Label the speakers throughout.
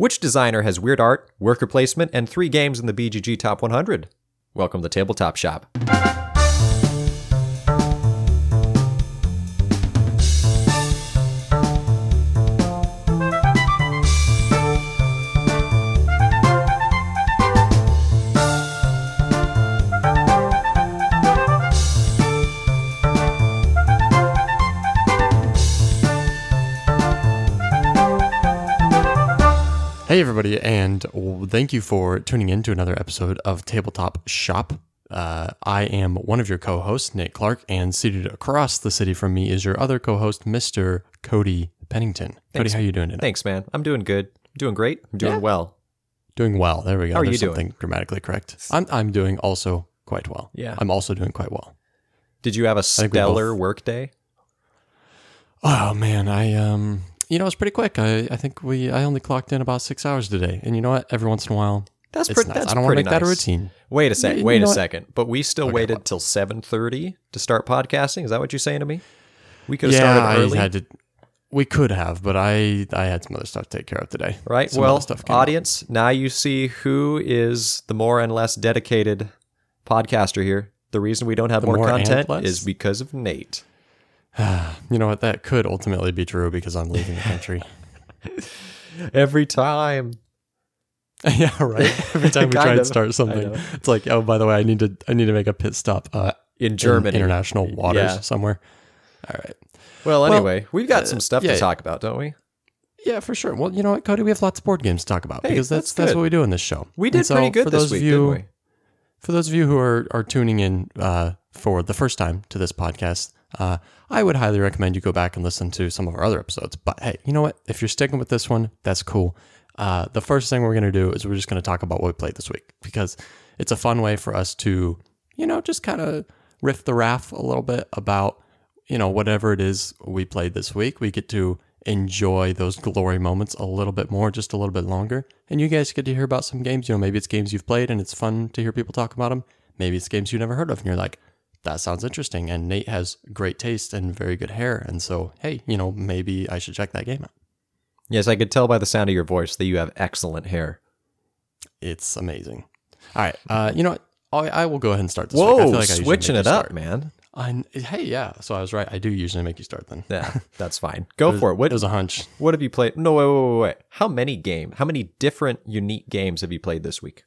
Speaker 1: Which designer has weird art, worker placement, and three games in the BGG Top 100? Welcome to Tabletop Shop.
Speaker 2: Hey, everybody, and thank you for tuning in to another episode of Tabletop Shop. Uh, I am one of your co hosts, Nate Clark, and seated across the city from me is your other co host, Mr. Cody Pennington. Cody,
Speaker 1: Thanks.
Speaker 2: how you doing today?
Speaker 1: Thanks, man. I'm doing good. I'm doing great. I'm doing
Speaker 2: Yeah.
Speaker 1: well.
Speaker 2: Doing well. There we go.
Speaker 1: How are
Speaker 2: There's
Speaker 1: you doing?
Speaker 2: something grammatically correct. I'm, I'm doing also quite well.
Speaker 1: Yeah.
Speaker 2: I'm also doing quite well.
Speaker 1: Did you have a stellar
Speaker 2: both-
Speaker 1: work day?
Speaker 2: Oh, man. I, um, you know, it's pretty quick. I, I think we, I only clocked in about six hours today. And you know what? Every once in a while,
Speaker 1: That's
Speaker 2: it's
Speaker 1: pretty.
Speaker 2: nice.
Speaker 1: That's
Speaker 2: I don't want to make that a routine.
Speaker 1: Wait a sec.
Speaker 2: You
Speaker 1: Wait
Speaker 2: know
Speaker 1: a
Speaker 2: what?
Speaker 1: second. But we still
Speaker 2: Okay,
Speaker 1: waited
Speaker 2: what?
Speaker 1: till 7:30 to start podcasting. Is that what you're saying to me? We could have
Speaker 2: yeah,
Speaker 1: started early,
Speaker 2: I had to. We could have, but I I had some other stuff to take care of today.
Speaker 1: right?
Speaker 2: Some
Speaker 1: well,
Speaker 2: other stuff came up.
Speaker 1: audience, now you see who is the more and less dedicated podcaster here. The reason we don't have
Speaker 2: The
Speaker 1: more,
Speaker 2: more
Speaker 1: content is because of Nate.
Speaker 2: You know what? That could ultimately be true because I'm leaving the country.
Speaker 1: Every time.
Speaker 2: yeah, right. Every time we try and start something, it's like, oh, by the way, I need to I need to make a pit stop uh,
Speaker 1: In
Speaker 2: in
Speaker 1: Germany.
Speaker 2: international waters
Speaker 1: Yeah.
Speaker 2: somewhere. All right.
Speaker 1: Well,
Speaker 2: Well,
Speaker 1: anyway, we've got
Speaker 2: uh,
Speaker 1: some stuff
Speaker 2: yeah.
Speaker 1: to talk about, don't we?
Speaker 2: Yeah, for sure. Well, you know what, Cody, we have lots of board games to talk about
Speaker 1: Hey,
Speaker 2: because that's
Speaker 1: that's
Speaker 2: that's what we do in this show.
Speaker 1: We did
Speaker 2: so
Speaker 1: pretty good
Speaker 2: for
Speaker 1: this
Speaker 2: those
Speaker 1: week,
Speaker 2: of you,
Speaker 1: we?
Speaker 2: For those of you who are are tuning in uh, for the first time to this podcast, uh, I would highly recommend you go back and listen to some of our other episodes. But hey, you know what? If you're sticking with this one, that's cool. Uh, the first thing we're going to do is we're just going to talk about what we played this week because it's a fun way for us to, you know, just kind of riff the raff a little bit about, you know, whatever it is we played this week. We get to enjoy those glory moments a little bit more, just a little bit longer. And you guys get to hear about some games. You know, maybe it's games you've played and it's fun to hear people talk about them. Maybe it's games you've never heard of and you're like, that sounds interesting. And Nate has great taste and very good hair. And so, hey, you know, maybe I should check that game out.
Speaker 1: Yes, I could tell by the sound of your voice that you have excellent hair.
Speaker 2: It's amazing. All right. Uh, you know what? I, I will go ahead and start this week. I
Speaker 1: Whoa,
Speaker 2: feel like
Speaker 1: switching it up,
Speaker 2: start.
Speaker 1: man.
Speaker 2: I, hey, yeah. So I was right. I do usually make you start then.
Speaker 1: Yeah, that's fine. Go for it.
Speaker 2: It
Speaker 1: What
Speaker 2: was a hunch.
Speaker 1: what have you played? No, wait, wait, wait, wait. How many game? How many different unique games have you played this week?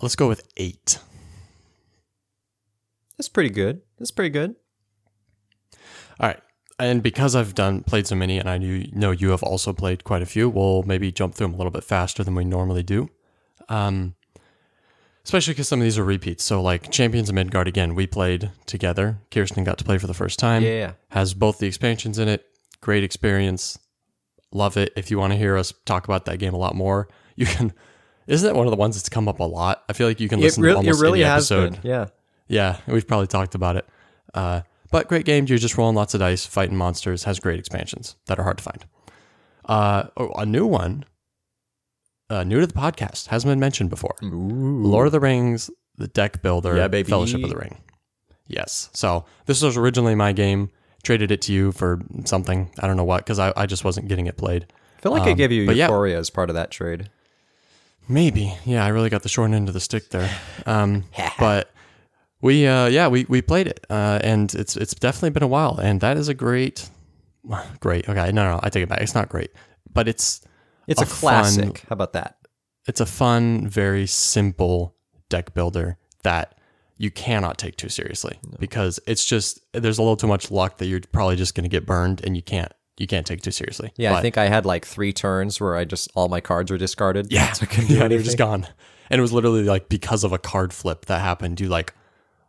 Speaker 2: Let's go with eight.
Speaker 1: That's pretty good. That's pretty good.
Speaker 2: All right. And because I've done played so many, and I know you have also played quite a few, we'll maybe jump through them a little bit faster than we normally do. Um, especially because some of these are repeats. So, like Champions of Midgard, again, we played together. Kirsten got to play for the first time.
Speaker 1: Yeah.
Speaker 2: Has both the expansions in it. Great experience. Love it. If you want to hear us talk about that game a lot more, you can. Isn't it one of the ones that's come up a lot? I feel like you can
Speaker 1: It,
Speaker 2: listen
Speaker 1: re-
Speaker 2: to
Speaker 1: it really
Speaker 2: any
Speaker 1: has
Speaker 2: episode.
Speaker 1: been. Yeah.
Speaker 2: Yeah, we've probably talked about it. Uh, but great game. You're just rolling lots of dice, fighting monsters. Has great expansions that are hard to find. Uh, oh, a new one, uh, new to the podcast, hasn't been mentioned before.
Speaker 1: Ooh.
Speaker 2: Lord of the Rings, the deck builder,
Speaker 1: Yeah, baby.
Speaker 2: Fellowship of the Ring. Yes. So this was originally my game. Traded it to you for something. I don't know what, because I, I just wasn't getting it played.
Speaker 1: I feel like I
Speaker 2: Um,
Speaker 1: gave you
Speaker 2: yeah.
Speaker 1: Euphoria as part of that trade.
Speaker 2: Maybe. Yeah, I really got the short end of the stick there. Um, but we, uh, yeah, we, we played it, uh, and it's it's definitely been a while, and that is a great, great. Okay, no, no, I take it back. It's not great, but it's
Speaker 1: It's a,
Speaker 2: a fun-
Speaker 1: classic. How about that?
Speaker 2: it's a fun, very simple deck builder that you cannot take too seriously because it's just there's a little too much luck that you're probably just going to get burned, and you can't you can't take too seriously.
Speaker 1: Yeah, I think I had like three turns where I just all my cards were discarded.
Speaker 2: Yeah,
Speaker 1: so I couldn't do
Speaker 2: yeah, they
Speaker 1: were
Speaker 2: just gone. And it was literally like because of a card flip that happened, you like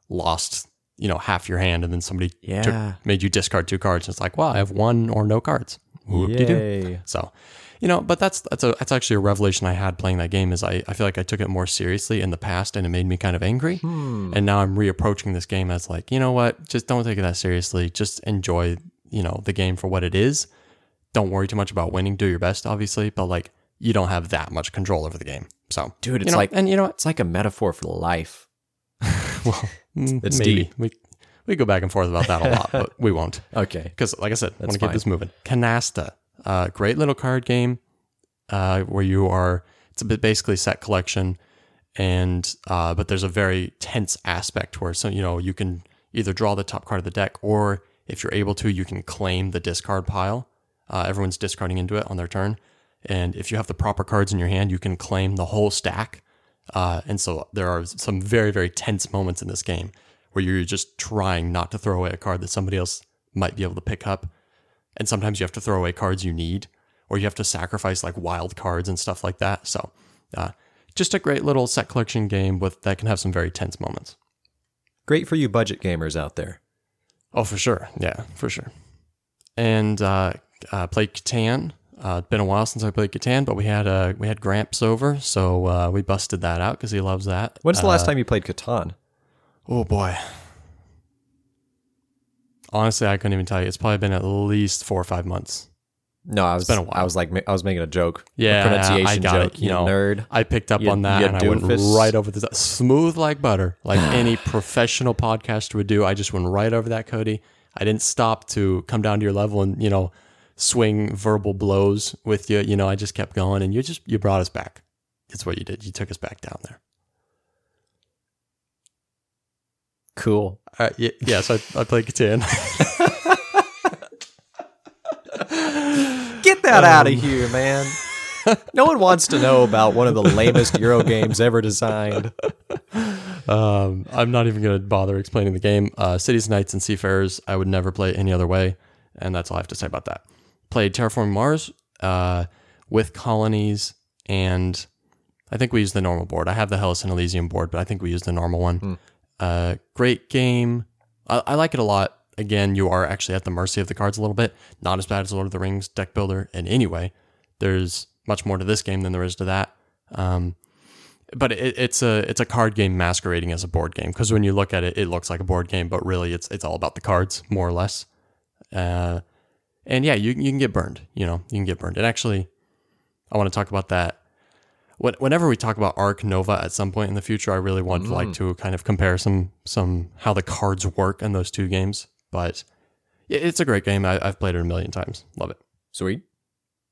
Speaker 2: lost, you know, half your hand, and then somebody
Speaker 1: Yeah.
Speaker 2: took, made you discard two cards. And it's like, wow, I have one or no cards. Whoop-de-doo.
Speaker 1: Yay.
Speaker 2: So, you know, but that's that's a that's actually a revelation I had playing that game. Is I, I feel like I took it more seriously in the past, and it made me kind of angry.
Speaker 1: Hmm.
Speaker 2: And now I'm reapproaching this game as like, you know what, just don't take it that seriously. Just enjoy, you know, the game for what it is. Don't worry too much about winning. Do your best, obviously, but like you don't have that much control over the game. So,
Speaker 1: Dude,
Speaker 2: you
Speaker 1: it's
Speaker 2: know,
Speaker 1: like
Speaker 2: and you know what?
Speaker 1: it's like a metaphor for life.
Speaker 2: Well, mm,
Speaker 1: It's
Speaker 2: maybe
Speaker 1: deep.
Speaker 2: we we go back and forth about that a lot, but we won't
Speaker 1: Okay.
Speaker 2: because, like I said, I want to keep this moving. Canasta, uh, great little card game. uh, where you are. It's a bit basically set collection, and uh, but there's a very tense aspect where so you know you can either draw the top card of the deck, or if you're able to, you can claim the discard pile. Uh, everyone's discarding into it on their turn, and if you have the proper cards in your hand, you can claim the whole stack. Uh, and so there are some very very tense moments in this game where you're just trying not to throw away a card that somebody else might be able to pick up. And sometimes you have to throw away cards you need, or you have to sacrifice like wild cards and stuff like that. So, uh, just a great little set collection game with that can have some very tense moments.
Speaker 1: Great for you budget gamers out there.
Speaker 2: Oh, for sure. Yeah, for sure. And uh, uh, played Catan. Uh, it's been a while since I played Catan, but we had uh, we had Gramps over, so uh, we busted that out because he loves that.
Speaker 1: When's the last
Speaker 2: Uh,
Speaker 1: time you played Catan?
Speaker 2: Oh boy. Honestly, I couldn't even tell you. It's probably been at least four or five months.
Speaker 1: No, I was.
Speaker 2: been a while.
Speaker 1: I was like, I was making a joke.
Speaker 2: Yeah,
Speaker 1: a pronunciation
Speaker 2: I got
Speaker 1: joke.
Speaker 2: it,
Speaker 1: You
Speaker 2: you know.
Speaker 1: nerd.
Speaker 2: I picked up
Speaker 1: You-
Speaker 2: on that and I went
Speaker 1: doofus.
Speaker 2: right over the smooth like butter, like any professional podcaster would do. I just went right over that, Cody. I didn't stop to come down to your level and you know swing verbal blows with you. You know, I just kept going, and you just you brought us back. It's what you did. You took us back down there.
Speaker 1: Cool.
Speaker 2: Right, yeah, yeah. So I, I played Catan.
Speaker 1: Get that out
Speaker 2: Um,
Speaker 1: of here, man. no one wants to know about one of the lamest Euro games ever designed.
Speaker 2: Um, I'm not even going to bother explaining the game. Uh, Cities, Knights, and Seafarers, I would never play any other way. And that's all I have to say about that. Played Terraforming Mars uh, with colonies, and I think we used the normal board. I have the Hellas and Elysium board, but I think we used the normal one. Uh, great game. I, I like it a lot. Again, you are actually at the mercy of the cards a little bit. Not as bad as Lord of the Rings deck builder in any way. There's much more to this game than there is to that. Um, but it, it's a it's a card game masquerading as a board game because when you look at it, it looks like a board game, but really it's it's all about the cards more or less. Uh, and yeah, you you can get burned. You know, you can get burned. And actually, I want to talk about that. Whenever we talk about Arc Nova at some point in the future, I really want like to kind of compare some some how the cards work in those two games. But yeah, it's a great game. I, I've played it a million times. Love it.
Speaker 1: Sweet.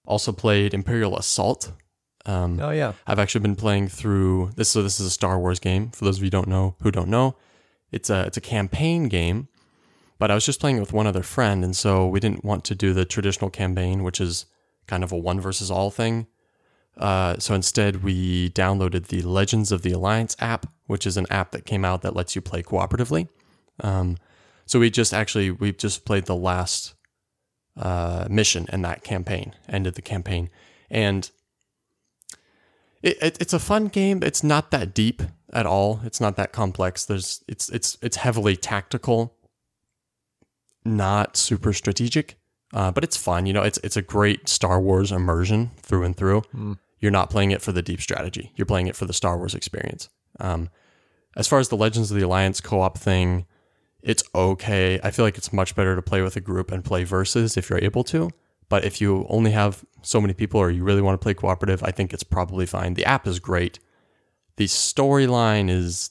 Speaker 2: Also played Imperial Assault. Um,
Speaker 1: Oh yeah.
Speaker 2: I've actually been playing through this. So this is a Star Wars game. For those of you who don't know, who don't know, it's a it's a campaign game. But I was just playing it with one other friend, and so we didn't want to do the traditional campaign, which is kind of a one versus all thing. Uh, so instead, we downloaded the Legends of the Alliance app, which is an app that came out that lets you play cooperatively. Um, so we just actually we just played the last uh, mission in that campaign, ended the campaign, and it, it, it's a fun game. It's not that deep at all. It's not that complex. There's it's it's it's heavily tactical, not super strategic, uh, but it's fun. You know, it's it's a great Star Wars immersion through and through. You're not playing it for the deep strategy. You're playing it for the Star Wars experience. Um, as far as the Legends of the Alliance co-op thing, it's okay. I feel like it's much better to play with a group and play versus if you're able to. But if you only have so many people or you really want to play cooperative, I think it's probably fine. The app is great. The storyline is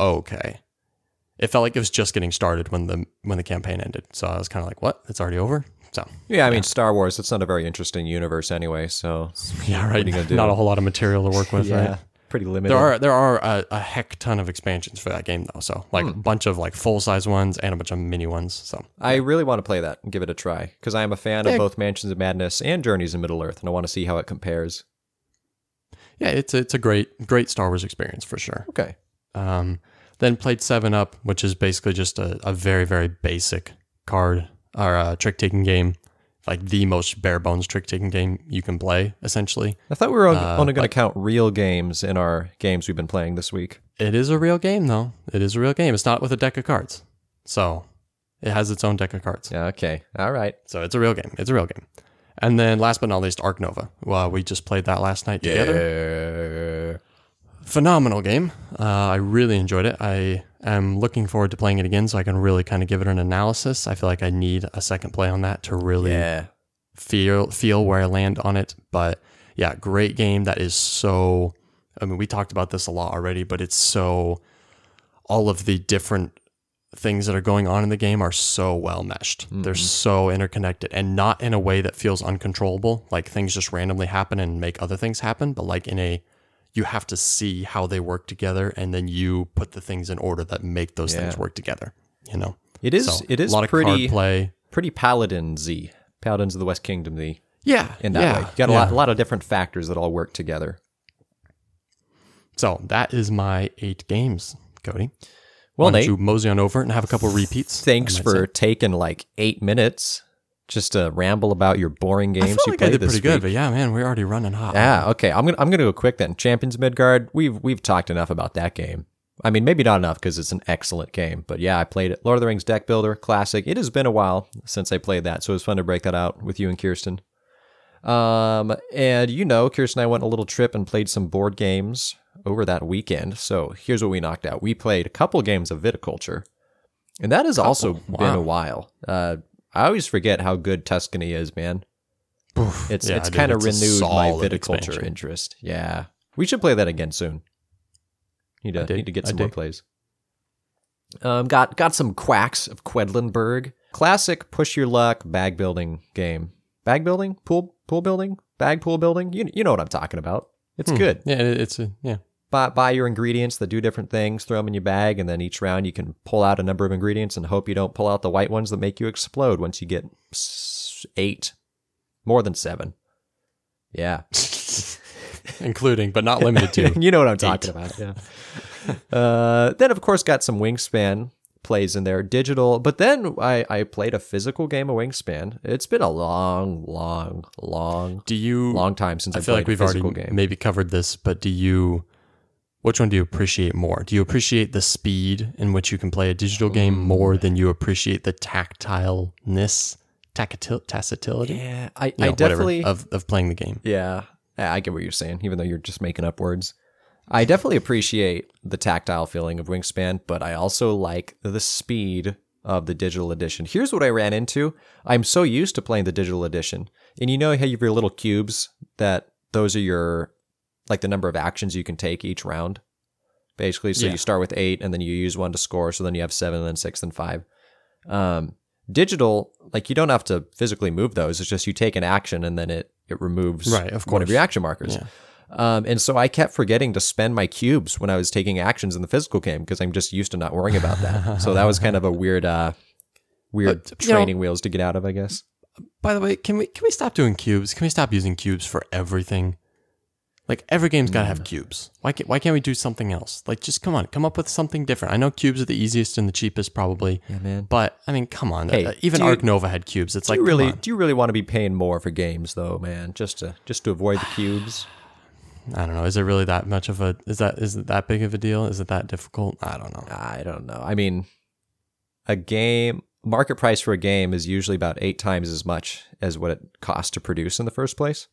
Speaker 2: okay. It felt like it was just getting started when the when the campaign ended. So I was kind of like, "What? It's already over?" So
Speaker 1: Yeah, I mean Star Wars. It's not a very interesting universe anyway. So
Speaker 2: yeah, right.
Speaker 1: What are you do?
Speaker 2: Not a whole lot of material to work with,
Speaker 1: yeah,
Speaker 2: right?
Speaker 1: pretty limited.
Speaker 2: There are there are a, a heck ton of expansions for that game though. So like a bunch of like full size ones and a bunch of mini ones. So
Speaker 1: I really want to play that and give it a try because I am a fan
Speaker 2: Yeah.
Speaker 1: of both Mansions of Madness and Journeys in Middle Earth, and I want to see how it compares.
Speaker 2: yeah, it's it's a great great Star Wars experience for sure.
Speaker 1: Okay.
Speaker 2: Um, then played Seven Up, which is basically just a, a very very basic card or uh, trick taking game, like the most bare bones trick taking game you can play. Essentially,
Speaker 1: I thought we were on-
Speaker 2: Uh,
Speaker 1: only going to count real games in our games we've been playing this week.
Speaker 2: it is a real game though. It is a real game. It's not with a deck of cards, so it has its own deck of cards.
Speaker 1: Yeah. Okay. All right.
Speaker 2: So it's a real game. It's a real game. And then last but not least, Arc Nova. Well, we just played that last night together.
Speaker 1: Yeah.
Speaker 2: Phenomenal game. Uh, I really enjoyed it. I am looking forward to playing it again so I can really kind of give it an analysis. I feel like I need a second play on that to really
Speaker 1: Yeah.
Speaker 2: feel feel where I land on it. But yeah, great game that is so I mean, we talked about this a lot already, but it's so all of the different things that are going on in the game are so well meshed. They're so interconnected and not in a way that feels uncontrollable, like things just randomly happen and make other things happen, but like in a you have to see how they work together and then you put the things in order that make those things work together, you know.
Speaker 1: It is
Speaker 2: So,
Speaker 1: it is
Speaker 2: a lot of
Speaker 1: pretty
Speaker 2: card play.
Speaker 1: pretty paladin Z. Paladins of the West Kingdom Z
Speaker 2: Yeah,
Speaker 1: in that
Speaker 2: yeah,
Speaker 1: way. You got a
Speaker 2: yeah.
Speaker 1: lot a lot of different factors that all work together.
Speaker 2: So that is my eight games, Cody.
Speaker 1: Well,
Speaker 2: Why
Speaker 1: Nate,
Speaker 2: you mosey on over and have a couple repeats?
Speaker 1: thanks for
Speaker 2: say.
Speaker 1: taking like eight minutes just to ramble about your boring games you
Speaker 2: like I
Speaker 1: played
Speaker 2: did
Speaker 1: this
Speaker 2: pretty good, but yeah, man, we're already running hot.
Speaker 1: Yeah, okay. I'm gonna I'm gonna go quick then. Champions Midgard. We've we've talked enough about that game. I mean, maybe not enough because it's an excellent game. But yeah, I played it. Lord of the Rings deck builder, classic. It has been a while since I played that, so it was fun to break that out with you and Kirsten. Um, and you know, Kirsten and I went on a little trip and played some board games over that weekend. So here's what we knocked out. We played a couple games of viticulture, and that has also been a while. Uh, I always forget how good Tuscany is, man. It's
Speaker 2: Yeah,
Speaker 1: it's kind of renewed my viticulture
Speaker 2: expansion.
Speaker 1: interest. Yeah, we should play that again soon. Need to need to get some more plays. Um, got got some quacks of Quedlinburg. Classic push your luck bag building game. Bag building, pool pool building, bag pool building. You you know what I'm talking about. It's
Speaker 2: Hmm.
Speaker 1: good.
Speaker 2: Yeah, it's a yeah.
Speaker 1: Buy, buy your ingredients that do different things, throw them in your bag, and then each round you can pull out a number of ingredients and hope you don't pull out the white ones that make you explode once you get eight, more than seven. Yeah.
Speaker 2: including but not limited to.
Speaker 1: you know what I'm talking about. Yeah. uh, then of course got some Wingspan plays in there, digital. But then I I played a physical game of Wingspan. It's been a long, long, long,
Speaker 2: Do you?
Speaker 1: long time since I,
Speaker 2: I feel like we've already
Speaker 1: game.
Speaker 2: maybe covered this, but do you? Which one do you appreciate more? Do you appreciate the speed in which you can play a digital game more than you appreciate the tactileness, tactil, tactility?
Speaker 1: yeah, I,
Speaker 2: You
Speaker 1: I
Speaker 2: know, whatever,
Speaker 1: definitely
Speaker 2: of of playing the game.
Speaker 1: Yeah, I I get what you're saying, even though you're just making up words. I definitely appreciate the tactile feeling of Wingspan, but I also like the speed of the digital edition. Here's what I ran into. I'm so used to playing the digital edition. And you know how you have your little cubes that those are your like the number of actions you can take each round. Basically, so
Speaker 2: Yeah.
Speaker 1: you start with 8 and then you use one to score, so then you have 7 and then 6 and 5. Um digital like you don't have to physically move those. It's just you take an action and then it it removes
Speaker 2: Right, of
Speaker 1: one of your action markers.
Speaker 2: Yeah.
Speaker 1: Um, and so I kept forgetting to spend my cubes when I was taking actions in the physical game because I'm just used to not worrying about that. so that was kind of a weird, uh, weird
Speaker 2: But, you know-
Speaker 1: training wheels to get out of, I guess.
Speaker 2: By the way, can we can we stop doing cubes? Can we stop using cubes for everything? Like every game's got to
Speaker 1: Mm.
Speaker 2: have cubes. Why can't, why can't we do something else? Like just come on, come up with something different. I know cubes are the easiest and the cheapest probably,
Speaker 1: Yeah, man.
Speaker 2: but I mean, come on.
Speaker 1: Hey,
Speaker 2: Uh, even
Speaker 1: do you-
Speaker 2: Arc Nova had cubes. It's
Speaker 1: Do
Speaker 2: like
Speaker 1: you
Speaker 2: come
Speaker 1: really, do you really want to be paying more for games though, man? Just to just to avoid the cubes.
Speaker 2: I don't know. Is it really that much of a is that is it that big of a deal? Is it that difficult? I don't know.
Speaker 1: I don't know. I mean, a game market price for a game is usually about eight times as much as what it costs to produce in the first place.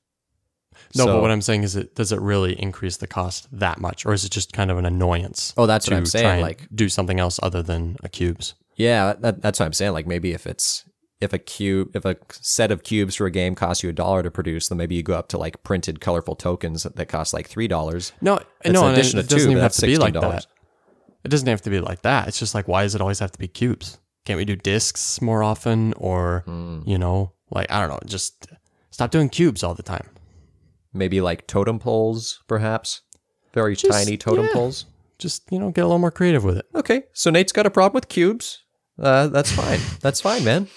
Speaker 2: No,
Speaker 1: So-
Speaker 2: but what I'm saying is, it does it really increase the cost that much, or is it just kind of an annoyance?
Speaker 1: Oh, that's
Speaker 2: to
Speaker 1: what I'm saying. Like,
Speaker 2: do something else other than a cubes.
Speaker 1: Yeah, that, that's what I'm saying. Like maybe if it's if a cube if a set of cubes for a game costs you a dollar to produce, then maybe you go up to like printed colorful tokens that, cost like three dollars.
Speaker 2: No,
Speaker 1: That's
Speaker 2: no,
Speaker 1: an addition
Speaker 2: it
Speaker 1: two,
Speaker 2: doesn't
Speaker 1: but
Speaker 2: even have to be like
Speaker 1: $16.
Speaker 2: that. It doesn't have to be like that. It's just like, why does it always have to be cubes? Can't we do discs more often, or
Speaker 1: Hmm.
Speaker 2: you know, like I don't know, just stop doing cubes all the time.
Speaker 1: Maybe like totem poles, perhaps. Very
Speaker 2: Just-
Speaker 1: tiny totem
Speaker 2: yeah.
Speaker 1: poles.
Speaker 2: Just you know, get a little more creative with it.
Speaker 1: Okay, so Nate's got a problem with cubes. Uh, that's fine. that's fine, man.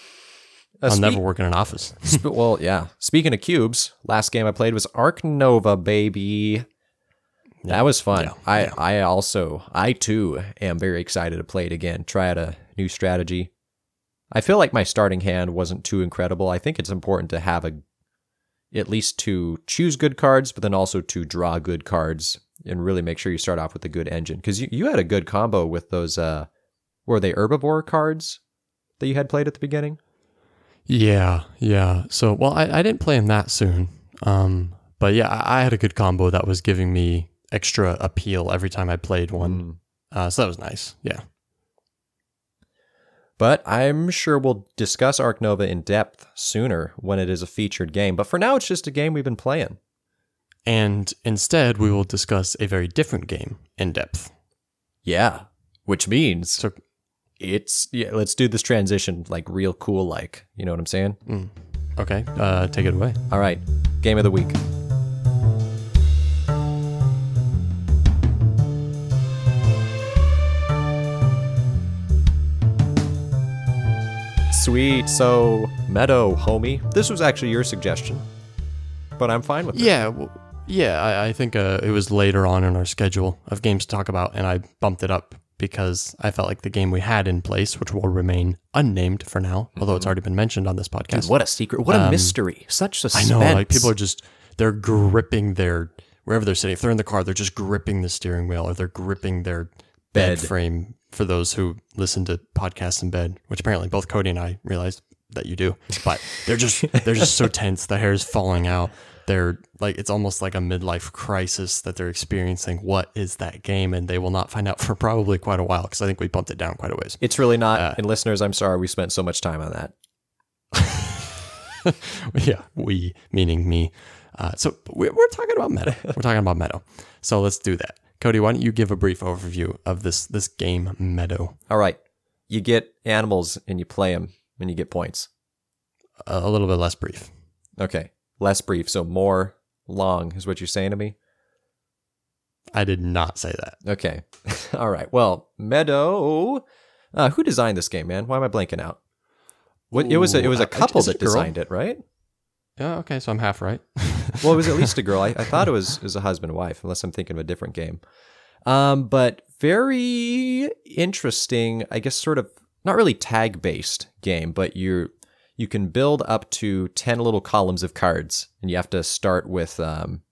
Speaker 1: Uh,
Speaker 2: I'll
Speaker 1: spe-
Speaker 2: never work in an office.
Speaker 1: sp- well, yeah. Speaking of cubes, last game I played was Arc Nova, baby. That was fun.
Speaker 2: Yeah,
Speaker 1: I,
Speaker 2: yeah.
Speaker 1: I also, I too am very excited to play it again. Try out a new strategy. I feel like my starting hand wasn't too incredible. I think it's important to have a, at least to choose good cards, but then also to draw good cards and really make sure you start off with a good engine. Because you, you had a good combo with those, uh, were they herbivore cards that you had played at the beginning?
Speaker 2: Yeah, yeah. So, well, I, I didn't play him that soon. Um, but yeah, I, I had a good combo that was giving me extra appeal every time I played one.
Speaker 1: Mm.
Speaker 2: Uh, so that was nice. Yeah.
Speaker 1: But I'm sure we'll discuss Arc Nova in depth sooner when it is a featured game. But for now, it's just a game we've been playing.
Speaker 2: And instead, we will discuss a very different game in depth.
Speaker 1: Yeah. Which means
Speaker 2: So,
Speaker 1: it's yeah. Let's do this transition like real cool, like you know what I'm saying.
Speaker 2: Okay, uh, take it away.
Speaker 1: All right, game of the week. Sweet. So, Meadow, homie. This was actually your suggestion, but I'm fine with it.
Speaker 2: Yeah, well, yeah. I, I think uh, it was later on in our schedule of games to talk about, and I bumped it up because I felt like the game we had in place, which will remain unnamed for now, although it's already been mentioned on this podcast.
Speaker 1: What a secret. What a mystery. Such
Speaker 2: a
Speaker 1: secret.
Speaker 2: I know, like people are just they're gripping their wherever they're sitting. If they're in the car, they're just gripping the steering wheel, or they're gripping their bed,
Speaker 1: Bed.
Speaker 2: frame. For those who listen to podcasts in bed, which apparently both Cody and I realized that you do, but they're just they're just so tense. The hair is falling out. They're like it's almost like a midlife crisis that they're experiencing. What is that game? And they will not find out for probably quite a while because I think we bumped it down quite a ways.
Speaker 1: It's really not. and listeners, I'm sorry we spent so much time on that.
Speaker 2: yeah, we meaning me. Uh, so we're, we're talking about Meadow. We're talking about Meadow. So let's do that. Cody, why don't you give a brief overview of this this game, Meadow?
Speaker 1: All right. You get animals and you play them and you get points.
Speaker 2: A, little bit less brief.
Speaker 1: Okay. Less brief, so more long is what you're saying to me?
Speaker 2: I did not say that.
Speaker 1: Okay. All right. Well, Meadow. Uh, who designed this game, man? Why am I blanking out? What, it was a, it was a couple that
Speaker 2: girl?
Speaker 1: designed it, right?
Speaker 2: Yeah, okay, so I'm half right.
Speaker 1: Well, it was at least a girl. I, I thought it was it was a husband and wife, unless I'm thinking of a different game. Um, but very interesting. I guess sort of not really tag based game, but you you can build up to ten little columns of cards, and you have to start with um,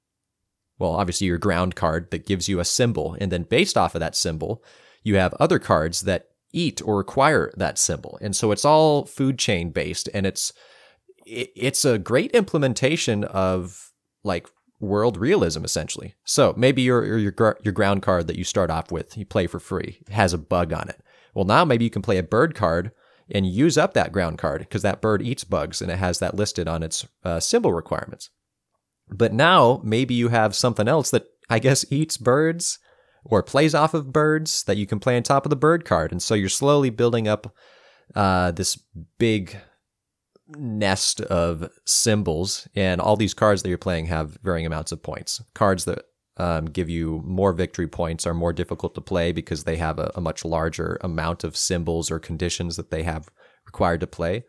Speaker 1: well, obviously your ground card that gives you a symbol, and then based off of that symbol, you have other cards that eat or require that symbol, and so it's all food chain based, and it's it, it's a great implementation of like world realism essentially. So maybe your your your ground card that you start off with, you play for free, has a bug on it. Well, now maybe you can play a bird card and use up that ground card because that bird eats bugs and it has that listed on its uh, symbol requirements. But now maybe you have something else that I guess eats birds or plays off of birds that you can play on top of the bird card, and so you're slowly building up uh, this big nest of symbols, and all these cards that you're playing have varying amounts of points. Cards that um, give you more victory points are more difficult to play because they have a, a much larger amount of symbols or conditions that they have required to play.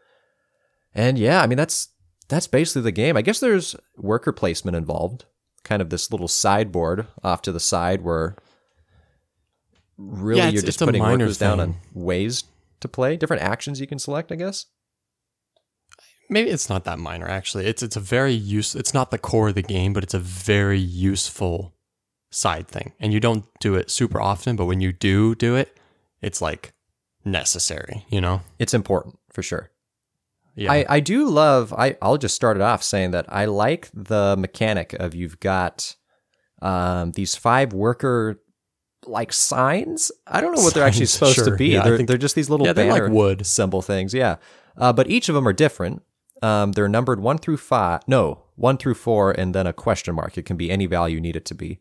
Speaker 1: And yeah, I mean that's that's basically the game. I guess there's worker placement involved, kind of this little sideboard off to the side where really
Speaker 2: Yeah,
Speaker 1: you're just putting workers down
Speaker 2: thing.
Speaker 1: on ways to play, different actions you can select, I guess.
Speaker 2: Maybe it's not that minor actually. It's it's a very use. It's not the core of the game, but it's a very useful side thing. And you don't do it super often, but when you do do it, it's like necessary. You know?
Speaker 1: It's important for sure.
Speaker 2: Yeah.
Speaker 1: I, I do love I, I'll just start it off saying that I like the mechanic of you've got um, these five worker like signs. I don't know what they're actually
Speaker 2: Signs,
Speaker 1: supposed to be.
Speaker 2: Yeah,
Speaker 1: they're,
Speaker 2: think-
Speaker 1: they're just these little
Speaker 2: yeah, they're like wood.
Speaker 1: symbol things. Yeah. Uh, but each of them are different. Um, they're numbered one through five. No, one through four, and then a question mark. It can be any value you need it to be.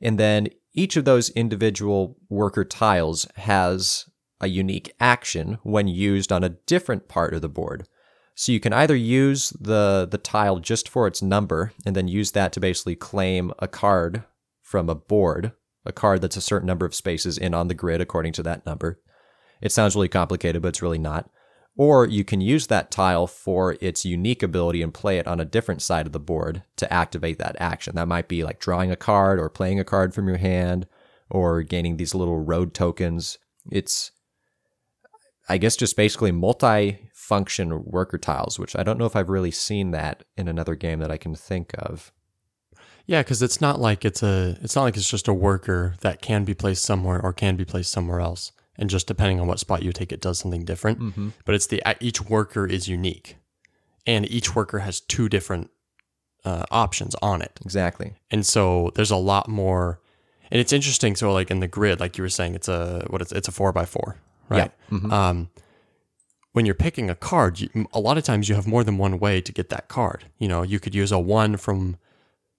Speaker 1: And then each of those individual worker tiles has a unique action when used on a different part of the board. So you can either use the the tile just for its number and then use that to basically claim a card from a board, a card that's a certain number of spaces in on the grid according to that number. It sounds really complicated, but it's really not. Or you can use that tile for its unique ability and play it on a different side of the board to activate that action. That might be like drawing a card or playing a card from your hand or gaining these little road tokens. It's, I guess, just basically multi function worker tiles, which I don't know if I've really seen that in another game that I can think of.
Speaker 2: Yeah, because it's not like it's a it's not like it's just a worker that can be placed somewhere or can be placed somewhere else, and just depending on what spot you take, it does something different.
Speaker 1: Mm-hmm.
Speaker 2: But it's the each worker is unique, and each worker has two different uh, options on it,
Speaker 1: Exactly.
Speaker 2: and so there's a lot more. And it's interesting. So like in the grid, like you were saying, it's a what it's it's a four by four, right?
Speaker 1: Yeah. Mhm.
Speaker 2: Um, when you're picking a card, you, a lot of times you have more than one way to get that card. You know, you could use a one from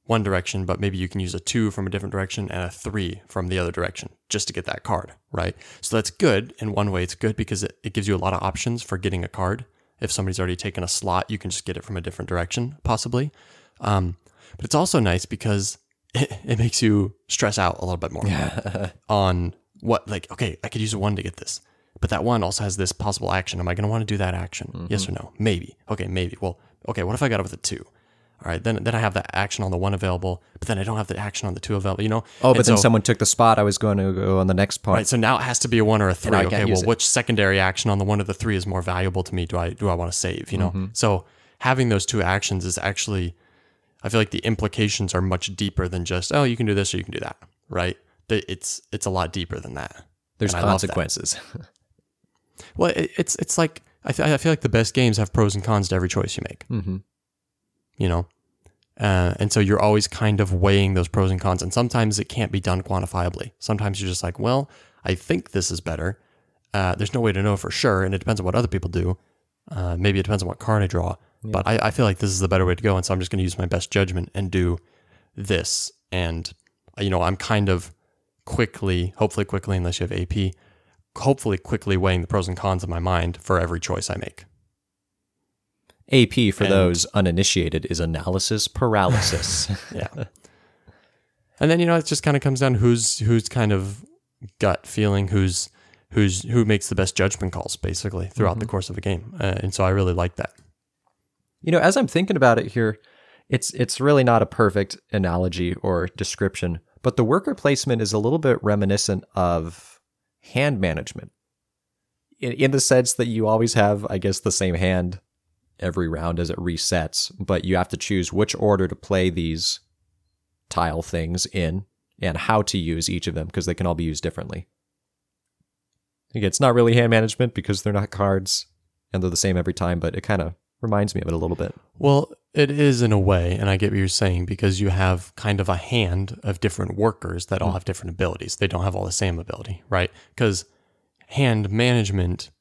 Speaker 2: one direction, but maybe you can use a two from a different direction and a three from the other direction just to get that card, right? So that's good. In one way, it's good because it, it gives you a lot of options for getting a card. If somebody's already taken a slot, you can just get it from a different direction, possibly. Um, but it's also nice because it, it makes you stress out a little bit more on what, like, okay, I could use a one to get this, but that one also has this possible action. Am I going to want to do that action? Yes or no? Maybe. Okay, maybe. Well, okay, what if I got it with a two? All right, then then I have the action on the one available, but then I don't have the action on the two available. You know?
Speaker 1: Oh, but
Speaker 2: And
Speaker 1: then
Speaker 2: so-
Speaker 1: someone took the spot I was going to go on the next part.
Speaker 2: Right, so now it has to be a one or a three. Okay, well, which secondary action on the one or the three is more valuable to me? Do I do I want to save? You know,
Speaker 1: Mm-hmm.
Speaker 2: so having those two actions is actually, I feel like the implications are much deeper than just oh you can do this or you can do that. Right? It's it's a lot deeper than that.
Speaker 1: There's consequences.
Speaker 2: Well, it, it's it's like I, th- I feel like the best games have pros and cons to every choice you make.
Speaker 1: mm-hmm.
Speaker 2: You know, uh, and so you're always kind of weighing those pros and cons, and sometimes it can't be done quantifiably. Sometimes you're just like, well, I think this is better. Uh, there's no way to know for sure, and it depends on what other people do. Uh, maybe it depends on what card I draw, but I, I feel like this is the better way to go, and so I'm just going to use my best judgment and do this. And uh, you know, I'm kind of quickly, hopefully quickly, unless you have AP, hopefully quickly weighing the pros and cons in my mind for every choice I make.
Speaker 1: AP for
Speaker 2: And-
Speaker 1: those uninitiated is analysis paralysis.
Speaker 2: Yeah. and then you know it just kind of comes down to who's who's kind of gut feeling, who's who's who makes the best judgment calls basically throughout the course of a game. Uh, and so I really like that.
Speaker 1: You know, as I'm thinking about it here, it's it's really not a perfect analogy or description, but the worker placement is a little bit reminiscent of hand management. In, in the sense that you always have, I guess, the same hand every round as it resets, but you have to choose which order to play these tile things in and how to use each of them because they can all be used differently. Again, it's not really hand management because they're not cards and they're the same every time, but it kind of reminds me of it a little bit.
Speaker 2: Well, it is in a way, and I get what you're saying because you have kind of a hand of different workers that all hmm. have different abilities. They don't have all the same ability, right? Because hand management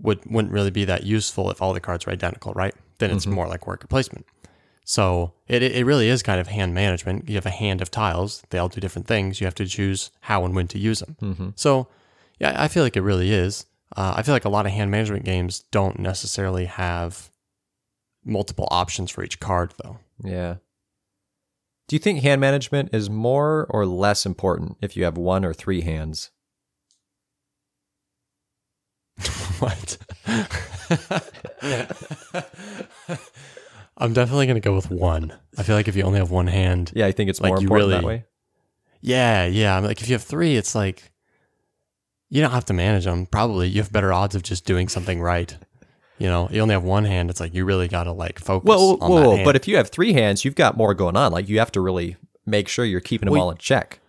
Speaker 2: would wouldn't really be that useful if all the cards are identical, right? Then it's more like worker placement. So it it really is kind of hand management. You have a hand of tiles; they all do different things. You have to choose how and when to use them. So yeah, I feel like it really is. Uh, I feel like a lot of hand management games don't necessarily have multiple options for each card, though.
Speaker 1: Yeah. Do you think hand management is more or less important if you have one or three hands?
Speaker 2: what? I'm definitely gonna go with one. I feel like if you only have one hand,
Speaker 1: Yeah, I think it's
Speaker 2: Like,
Speaker 1: more important that way.
Speaker 2: yeah, yeah. I'm like if you have three, it's like you don't have to manage them. Probably you have better odds of just doing something right. You know, you only have one hand. It's like you really gotta like focus.
Speaker 1: Well,
Speaker 2: on
Speaker 1: whoa, whoa, but if you have three hands, you've got more going on. Like you have to really make sure you're keeping them
Speaker 2: Well,
Speaker 1: all in check.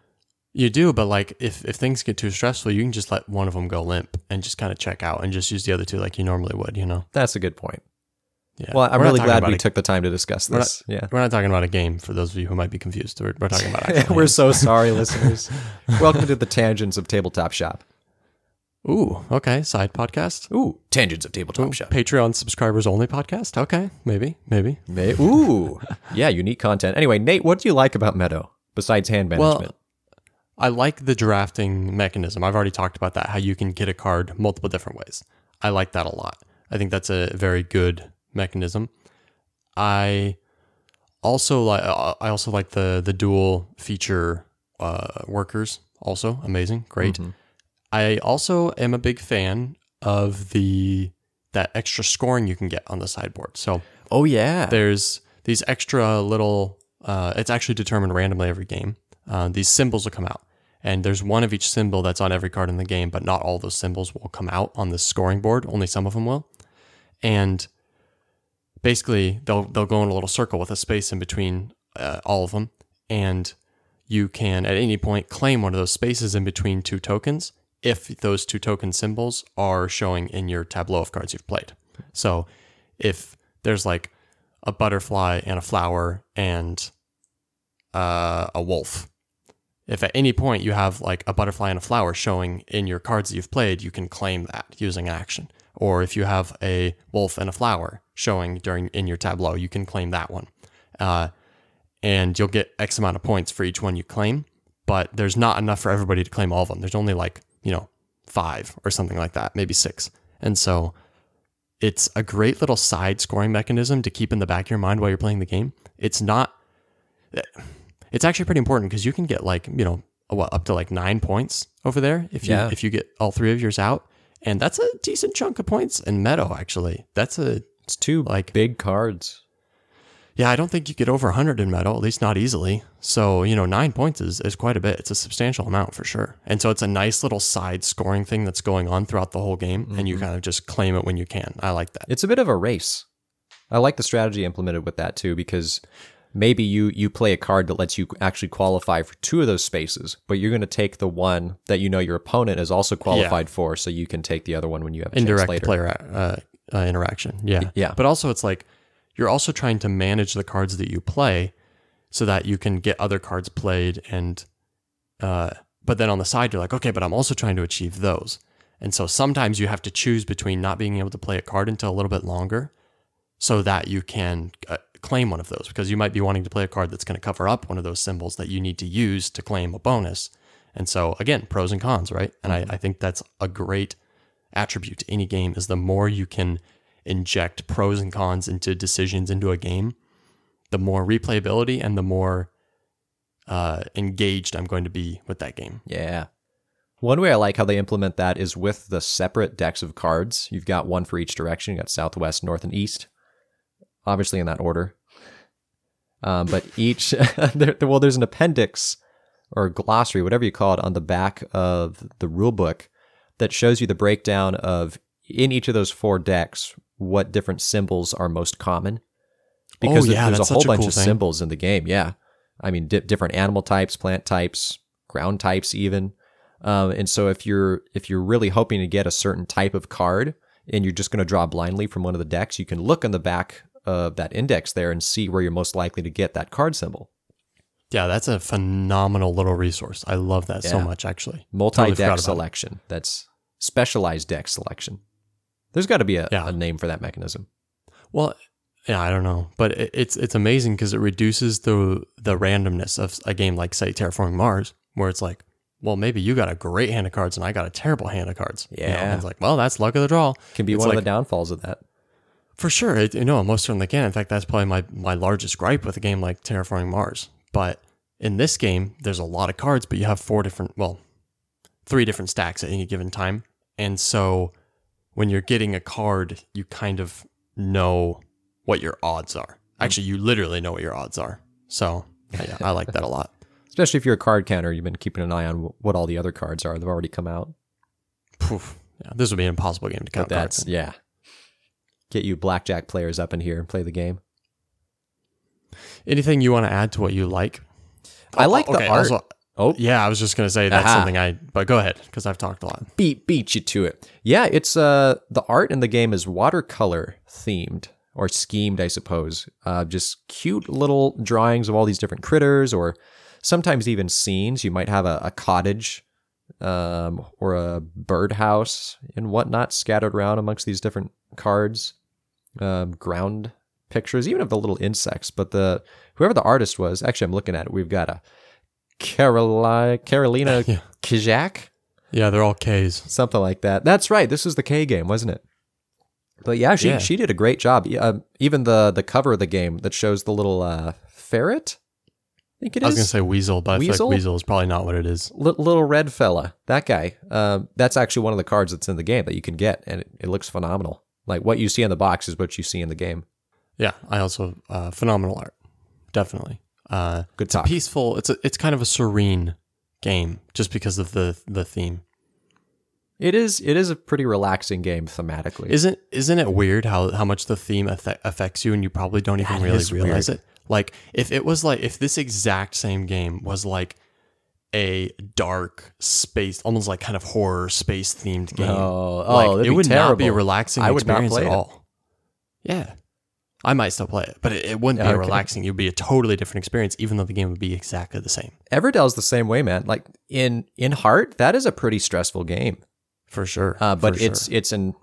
Speaker 2: You do, but like if, if things get too stressful, you can just let one of them go limp and just kind of check out and just use the other two like you normally would, you know?
Speaker 1: That's a good point.
Speaker 2: Yeah.
Speaker 1: Well, I'm
Speaker 2: We're
Speaker 1: really glad we
Speaker 2: a-
Speaker 1: took the time to discuss
Speaker 2: we're
Speaker 1: this. yeah.
Speaker 2: We're not talking about a game for those of you who might be confused. We're, we're talking about
Speaker 1: We're so sorry, listeners. Welcome to the tangents of Tabletop Shop.
Speaker 2: Ooh, okay. Side podcast.
Speaker 1: Ooh, tangents of Tabletop Shop.
Speaker 2: Patreon subscribers only podcast. Okay. Maybe. Maybe.
Speaker 1: May- Ooh, yeah, unique content. Anyway, Nate, what do you like about Meadow besides hand management?
Speaker 2: I like the drafting mechanism. I've already talked about that, how you can get a card multiple different ways. I like that a lot. I think that's a very good mechanism. I also like I also like the the dual feature uh, workers. Also amazing, great. I also am a big fan of the that extra scoring you can get on the sideboard. So
Speaker 1: oh yeah,
Speaker 2: there's these extra little uh, it's actually determined randomly every game uh, these symbols will come out. And there's one of each symbol that's on every card in the game but not all those symbols will come out on the scoring board. Only some of them will. And basically they'll they'll go in a little circle with a space in between uh, all of them. And you can at any point claim one of those spaces in between two tokens if those two token symbols are showing in your tableau of cards you've played. So if there's like a butterfly and a flower and uh, a wolf. If at any point you have like a butterfly and a flower showing in your cards that you've played, you can claim that using an action. Or if you have a wolf and a flower showing during in your tableau, you can claim that one. Uh, and you'll get X amount of points for each one you claim. But there's not enough for everybody to claim all of them. There's only like you know five or something like that, maybe six. And so it's a great little side scoring mechanism to keep in the back of your mind while you're playing the game. It's not. It's actually pretty important because you can get like you know what up to like nine points over there if you
Speaker 1: Yeah.
Speaker 2: if you get all three of yours out, and that's a decent chunk of points in Meadow. Actually, that's a
Speaker 1: It's two
Speaker 2: Like-
Speaker 1: big cards.
Speaker 2: yeah. I don't think you get over hundred in Meadow, at least not easily. So you know, nine points is is quite a bit. It's a substantial amount for sure, and so it's a nice little side scoring thing that's going on throughout the whole game, and you mm-hmm. kind of just claim it when you can. I like that.
Speaker 1: It's a bit of a race. I like the strategy implemented with that too because maybe you you play a card that lets you actually qualify for two of those spaces, but you're going to take the one that you know your opponent is also qualified for, so you can take the other one when you have a chance
Speaker 2: indirect
Speaker 1: later.
Speaker 2: player uh, uh, interaction. Yeah.
Speaker 1: yeah.
Speaker 2: But also, it's like you're also trying to manage the cards that you play so that you can get other cards played. And, uh, but then on the side, you're like, okay, but I'm also trying to achieve those. And so sometimes you have to choose between not being able to play a card until a little bit longer so that you can uh, claim one of those because you might be wanting to play a card that's going to cover up one of those symbols that you need to use to claim a bonus. And so again, pros and cons, right? And I, I think that's a great attribute to any game is the more you can inject pros and cons into decisions into a game, the more replayability and the more uh, engaged I'm going to be with that game.
Speaker 1: Yeah. One way I like how they implement that is with the separate decks of cards. You've got one for each direction. You got southwest, north, and east. Obviously in that order. Um, but each, there, well, there's an appendix or glossary, whatever you call it, on the back of the rule book that shows you the breakdown of in each of those four decks what different symbols are most common. Because
Speaker 2: Oh, yeah,
Speaker 1: there's a whole
Speaker 2: a
Speaker 1: bunch
Speaker 2: cool
Speaker 1: of
Speaker 2: thing.
Speaker 1: symbols in the game. Yeah. I mean, di- different animal types, plant types, ground types, even. Um, and so if you're if you're really hoping to get a certain type of card and you're just going to draw blindly from one of the decks, you can look on the back of that index there and see where you're most likely to get that card symbol.
Speaker 2: Yeah, that's a phenomenal little resource. I love that so much, actually.
Speaker 1: Multi
Speaker 2: Totally
Speaker 1: deck
Speaker 2: it.
Speaker 1: selection. That's specialized deck selection. There's got to be a,
Speaker 2: Yeah.
Speaker 1: a name for that mechanism.
Speaker 2: Well, yeah, I don't know, but it, it's it's amazing because it reduces the the randomness of a game like say Terraforming Mars, where it's like, well, maybe you got a great hand of cards and I got a terrible hand of cards. You know,
Speaker 1: Yeah.
Speaker 2: and it's like, well, that's luck of the draw.
Speaker 1: Can be
Speaker 2: It's
Speaker 1: one
Speaker 2: like-
Speaker 1: of the downfalls of that.
Speaker 2: For sure, it, you know, most certainly can. In fact, that's probably my my largest gripe with a game like Terraforming Mars. But in this game, there's a lot of cards, but you have four different, well, three different stacks at any given time, and so when you're getting a card, you kind of know what your odds are. Mm-hmm. Actually, you literally know what your odds are. So yeah, I like that a lot.
Speaker 1: Especially if you're a card counter, you've been keeping an eye on what all the other cards are. They've already come out.
Speaker 2: Poof. Yeah, this would be an impossible game to
Speaker 1: But
Speaker 2: count
Speaker 1: that's
Speaker 2: cards. in.
Speaker 1: yeah. Get you blackjack players up in here and play the game.
Speaker 2: Anything you want to add to what you like?
Speaker 1: I like the
Speaker 2: okay,
Speaker 1: art.
Speaker 2: also-
Speaker 1: Oh,
Speaker 2: yeah, I was just gonna say that's
Speaker 1: Aha.
Speaker 2: something I. But go ahead, because I've talked a lot.
Speaker 1: beat beat you to it. Yeah, it's uh the art in the game is watercolor themed or schemed, I suppose. Uh, just cute little drawings of all these different critters, or sometimes even scenes. You might have a, a cottage um, or a birdhouse and whatnot scattered around amongst these different cards. Um, ground pictures, even of the little insects. But the whoever the artist was, actually, I'm looking at it. We've got a Caroli- Karolina
Speaker 2: Yeah.
Speaker 1: Kijak
Speaker 2: Yeah, they're all K's.
Speaker 1: something like that. That's right. This is the K game, wasn't it? But yeah, she
Speaker 2: Yeah.
Speaker 1: she did a great job. Um, even the the cover of the game that shows the little uh, ferret. I think it
Speaker 2: I was gonna say weasel, but I feel
Speaker 1: Weasel?
Speaker 2: like weasel is probably not what it is.
Speaker 1: Li- little red fella. That guy. Um, that's actually one of the cards that's in the game that you can get, and it, it looks phenomenal. Like what you see in the box is what you see in the game.
Speaker 2: Yeah, I also uh, phenomenal art, definitely. Uh,
Speaker 1: Good
Speaker 2: it's
Speaker 1: talk.
Speaker 2: peaceful. It's a, it's kind of a serene game just because of the the theme.
Speaker 1: It is it is a pretty relaxing game thematically.
Speaker 2: Isn't isn't it weird how how much the theme affe- affects you and you probably don't even
Speaker 1: That
Speaker 2: really realize
Speaker 1: weird.
Speaker 2: it? Like if it was like if this exact same game was like a dark space, almost like kind of horror space themed game.
Speaker 1: Oh, oh,
Speaker 2: like, it would not be a relaxing
Speaker 1: I would not
Speaker 2: experience at
Speaker 1: it.
Speaker 2: all. Yeah. I might still play it, but it, it wouldn't be
Speaker 1: Okay.
Speaker 2: relaxing. It would be a totally different experience, even though the game would be exactly the same.
Speaker 1: Everdell's the same way, man. Like in in Heart, that is a pretty stressful game.
Speaker 2: For sure.
Speaker 1: Uh, but
Speaker 2: For
Speaker 1: it's
Speaker 2: sure.
Speaker 1: it's an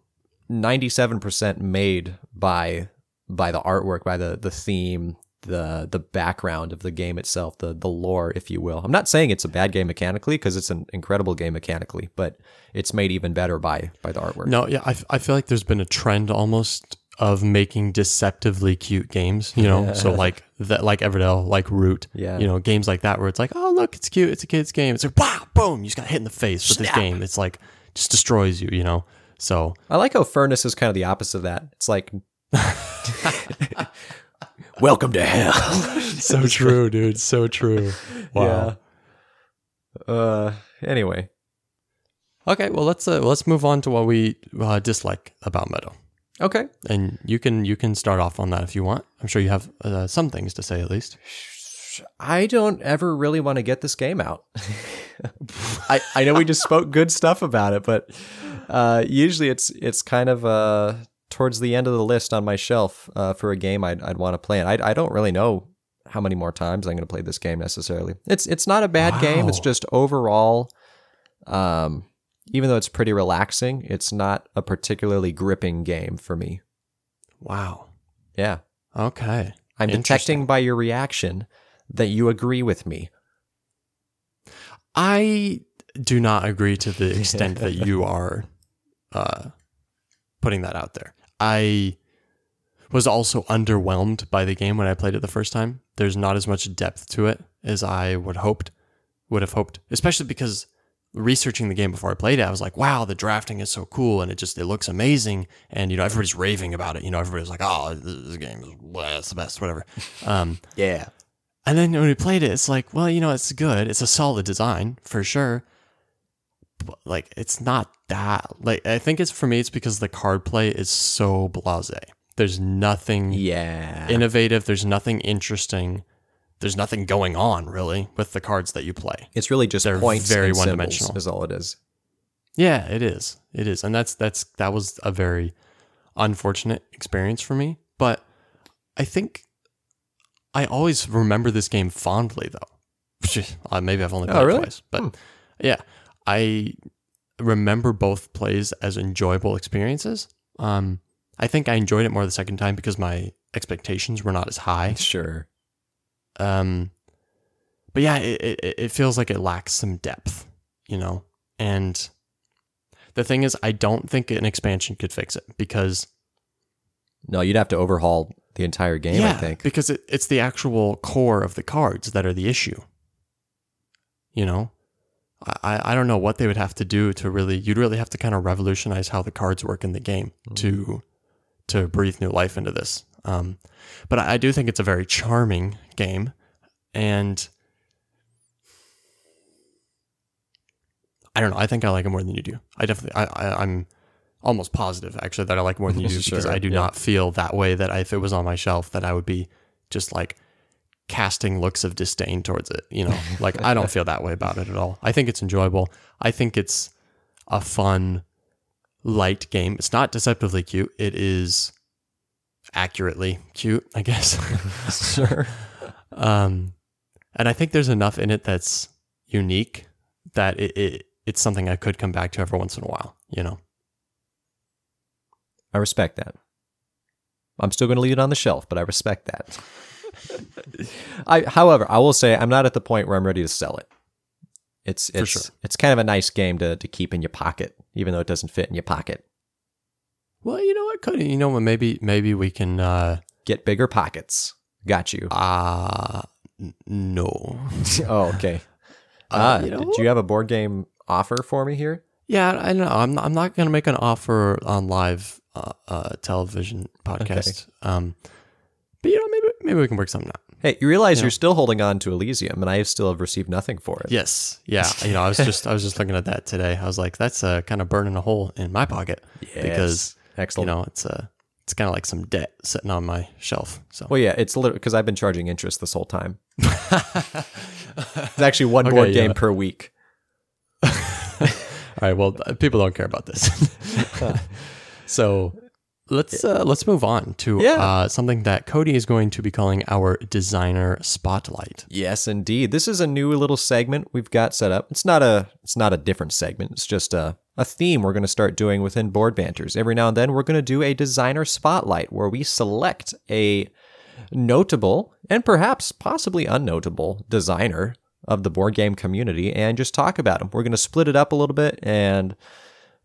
Speaker 1: ninety seven percent made by by the artwork, by the the theme, the the background of the game itself, the the lore, if you will. I'm not saying it's a bad game mechanically because it's an incredible game mechanically, but it's made even better by by the artwork.
Speaker 2: No, yeah, I, f- I feel like there's been a trend almost of making deceptively cute games. You know, so like that, like Everdell, like Root.
Speaker 1: Yeah.
Speaker 2: You know, games like that where it's like, oh look, it's cute, it's a kid's game. It's like, wow, boom, you just got hit in the face with this game. It's like just destroys you. You know, so
Speaker 1: I like how Furnace is kind of the opposite of that. It's like Welcome to hell.
Speaker 2: so true, dude. So true. Wow.
Speaker 1: Yeah. Uh anyway.
Speaker 2: Okay, well let's uh, let's move on to what we uh, dislike about Meadow.
Speaker 1: Okay.
Speaker 2: And you can you can start off on that if you want. I'm sure you have uh, some things to say at least.
Speaker 1: I don't ever really want to get this game out. I, I know we just spoke good stuff about it, but uh, usually it's it's kind of uh, towards the end of the list on my shelf uh, for a game I'd, I'd want to play. And I, I don't really know how many more times I'm going to play this game necessarily. It's it's not a bad game. It's just overall, um, even though it's pretty relaxing, it's not a particularly gripping game for me.
Speaker 2: Wow.
Speaker 1: Yeah,
Speaker 2: Okay.
Speaker 1: I'm detecting by your reaction that you agree with me.
Speaker 2: I do not agree to the extent that you are uh, putting that out there. I was also underwhelmed by the game when I played it the first time. There's not as much depth to it as I would hoped would have hoped, especially because researching the game before I played it, I was like, wow, the drafting is so cool and it just it looks amazing. And you know, everybody's raving about it. You know, everybody's like, oh, this game is blah, it's the best, whatever. Um,
Speaker 1: Yeah.
Speaker 2: and then when we played it, it's like, well, you know, it's good. It's a solid design for sure. But like, it's not that. Like, I think it's for me, it's because the card play is so blase. There's nothing
Speaker 1: Yeah.
Speaker 2: innovative. There's nothing interesting. There's nothing going on really with the cards that you play.
Speaker 1: It's really just
Speaker 2: They're
Speaker 1: points
Speaker 2: very
Speaker 1: and
Speaker 2: one-dimensional.
Speaker 1: is all it is.
Speaker 2: Yeah, it is. It is, and that's that's that was a very unfortunate experience for me. But I think I always remember this game fondly, though. Uh, Maybe I've only
Speaker 1: Oh,
Speaker 2: played it twice, but yeah, I remember both plays as enjoyable experiences. Um, I think I enjoyed it more the second time because my expectations were not as high.
Speaker 1: Sure.
Speaker 2: Um, but yeah, it, it, it feels like it lacks some depth, you know? And the thing is, I don't think an expansion could fix it because,
Speaker 1: No, you'd have to overhaul the entire game,
Speaker 2: yeah,
Speaker 1: I think.
Speaker 2: because it, it's the actual core of the cards that are the issue. You know? I, I don't know what they would have to do to really, you'd really have to kind of revolutionize how the cards work in the game to, to breathe new life into this. Um, but I, I do think it's a very charming game. And I don't know. I think I like it more than you do. I definitely, I, I, I'm almost positive actually that I like more than you do because I do
Speaker 1: yeah.
Speaker 2: not feel that way that if it was on my shelf that I would be just like casting looks of disdain towards it. You know, like I don't feel that way about it at all. I think it's enjoyable. I think it's a fun, light game. It's not deceptively cute. It is accurately cute, I guess.
Speaker 1: Sure.
Speaker 2: Um, and I think there's enough in it that's unique that it, it it's something I could come back to every once in a while. You know.
Speaker 1: I respect that. I'm still going to leave it on the shelf, but I respect that. I, however, I will say I'm not at the point where I'm ready to sell it. It's it's
Speaker 2: sure.
Speaker 1: it's kind of a nice game to to keep in your pocket, even though it doesn't fit in your pocket.
Speaker 2: Well, you know what? Could you know what? Maybe maybe we can. uh
Speaker 1: Get bigger pockets. Got you.
Speaker 2: uh n- no.
Speaker 1: oh, okay. Ah,
Speaker 2: you know
Speaker 1: do you have a board game offer for me here?
Speaker 2: Yeah, I know. I'm not, I'm not going to make an offer on live uh, uh, television podcast. Um, but you know, maybe maybe we can work something out.
Speaker 1: Hey, you realize you're still holding on to Elysium, and I still have received nothing for it.
Speaker 2: Yes, yeah. You know, I was just I was just looking at that today. I was like, that's uh, kind of burning a hole in my pocket Yeah.
Speaker 1: because excellent.
Speaker 2: you know it's uh, it's kind of like some debt sitting on my shelf. So
Speaker 1: Well, yeah, it's literally because I've been charging interest this whole time. it's actually one
Speaker 2: Okay,
Speaker 1: board
Speaker 2: yeah.
Speaker 1: game per week.
Speaker 2: All right. Well, uh, people don't care about this. so let's uh, let's move on to
Speaker 1: Yeah.
Speaker 2: uh, something that Cody is going to be calling our designer spotlight.
Speaker 1: Yes, indeed. This is a new little segment we've got set up. It's not a it's not a different segment. It's just a a theme we're going to start doing within board banters. Every now and then we're going to do a designer spotlight where we select a notable and perhaps possibly unnotable designer of the board game community and just talk about them. We're going to split it up a little bit and